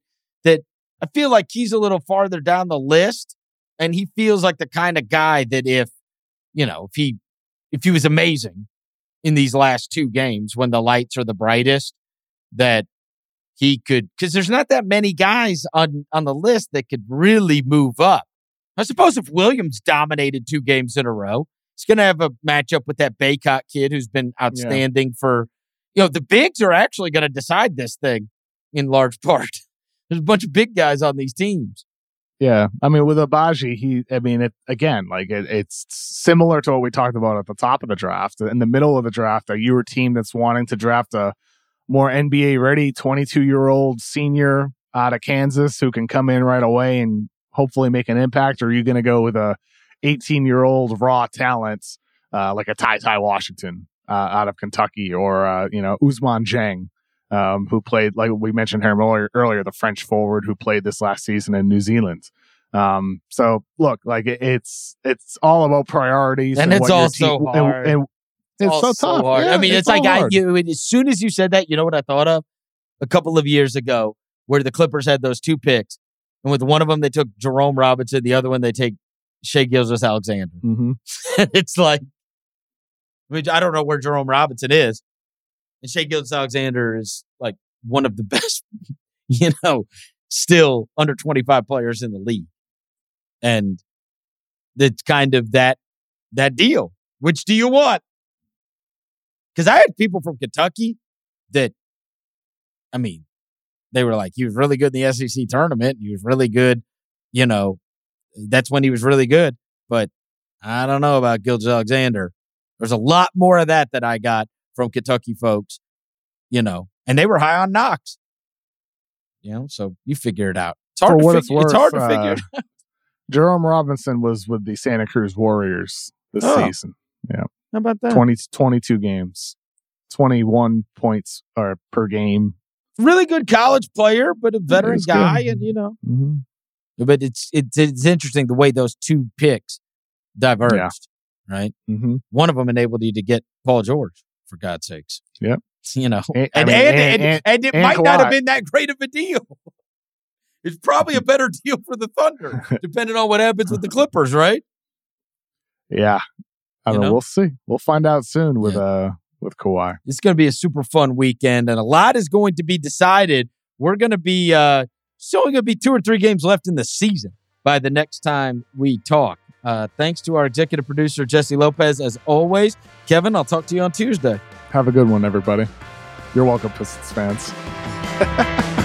[SPEAKER 6] that I feel like he's a little farther down the list, and he feels like the kind of guy that if you know if he if he was amazing in these last two games when the lights are the brightest, that he could because there's not that many guys on on the list that could really move up. I suppose if Williams dominated two games in a row, he's going to have a matchup with that Bacot kid who's been outstanding for, you know, the bigs are actually going to decide this thing in large <laughs> part. There's a bunch of big guys on these teams.
[SPEAKER 5] Yeah, I mean with Agbaji, he. I mean, it again, like it, it's similar to what we talked about at the top of the draft. In the middle of the draft, are you a team that's wanting to draft a more NBA ready 22 year old senior out of Kansas who can come in right away and hopefully make an impact, or are you going to go with a 18 year old raw talents uh, like a Ty Ty Washington uh, out of Kentucky or uh, you know Ousmane Dieng? um, who played, like we mentioned him earlier, earlier, the French forward who played this last season in New Zealand. Um, so look, like it, it's it's all about priorities,
[SPEAKER 6] And it's
[SPEAKER 5] what your
[SPEAKER 6] also
[SPEAKER 5] team-
[SPEAKER 6] hard.
[SPEAKER 5] And, and it's
[SPEAKER 6] all
[SPEAKER 5] so tough.
[SPEAKER 6] hard.
[SPEAKER 5] Yeah,
[SPEAKER 6] I mean, it's, like I, you, as soon as you said that, you know what I thought of? A couple of years ago, where the Clippers had those two picks, and with one of them they took Jerome Robinson, the other one they take Shai Gilgeous-Alexander.
[SPEAKER 5] Mhm. <laughs>
[SPEAKER 6] it's like, which I don't know where Jerome Robinson is, and Shai Gilgeous-Alexander is like one of the <laughs> best, you know, still under twenty five players in the league, and it's kind of that that deal. Which do you want? Because I had people from Kentucky that, I mean, they were like, he was really good in the SEC tournament. He was really good, you know, that's when he was really good. But I don't know about Gilgeous-Alexander. There's a lot more of that that I got from Kentucky folks, you know, and they were high on Knox. You know, so you figure it out. It's hard, to,
[SPEAKER 5] what
[SPEAKER 6] figure,
[SPEAKER 5] it's worth,
[SPEAKER 6] it's hard to
[SPEAKER 5] uh,
[SPEAKER 6] figure it. <laughs>
[SPEAKER 5] Jerome Robinson was with the Santa Cruz Warriors this
[SPEAKER 6] Oh.
[SPEAKER 5] season. Yeah.
[SPEAKER 6] How about that?
[SPEAKER 5] 20, 22 games, 21 points or per game.
[SPEAKER 6] Really good college player, but a veteran
[SPEAKER 5] he's good.
[SPEAKER 6] guy, and you know,
[SPEAKER 5] hmm
[SPEAKER 6] but it's it's it's interesting the way those two picks diverged, right?
[SPEAKER 5] hmm
[SPEAKER 6] One of them enabled you to get Paul George, for God's sakes.
[SPEAKER 5] Yep. <laughs>
[SPEAKER 6] You know,
[SPEAKER 5] And-
[SPEAKER 6] and
[SPEAKER 5] I mean,
[SPEAKER 6] and,
[SPEAKER 5] and-
[SPEAKER 6] and,
[SPEAKER 5] and-
[SPEAKER 6] it might not have been that great of a deal. <laughs> It's probably a <laughs> better deal for the Thunder, depending on what happens with the Clippers, right?
[SPEAKER 5] Yeah. I
[SPEAKER 6] You
[SPEAKER 5] know.
[SPEAKER 6] know?
[SPEAKER 5] We'll see. We'll find out soon with
[SPEAKER 6] Yeah.
[SPEAKER 5] uh with Kawhi.
[SPEAKER 6] It's going to be a super fun weekend, and a lot is going to be decided. We're going to be uh, still only going to be two or three games left in the season by the next time we talk. Uh, thanks to our executive producer Jessie Lopez, as always. Kevin, I'll talk to you on Tuesday.
[SPEAKER 5] Have a good one, everybody. You're welcome, Pistons fans. <laughs>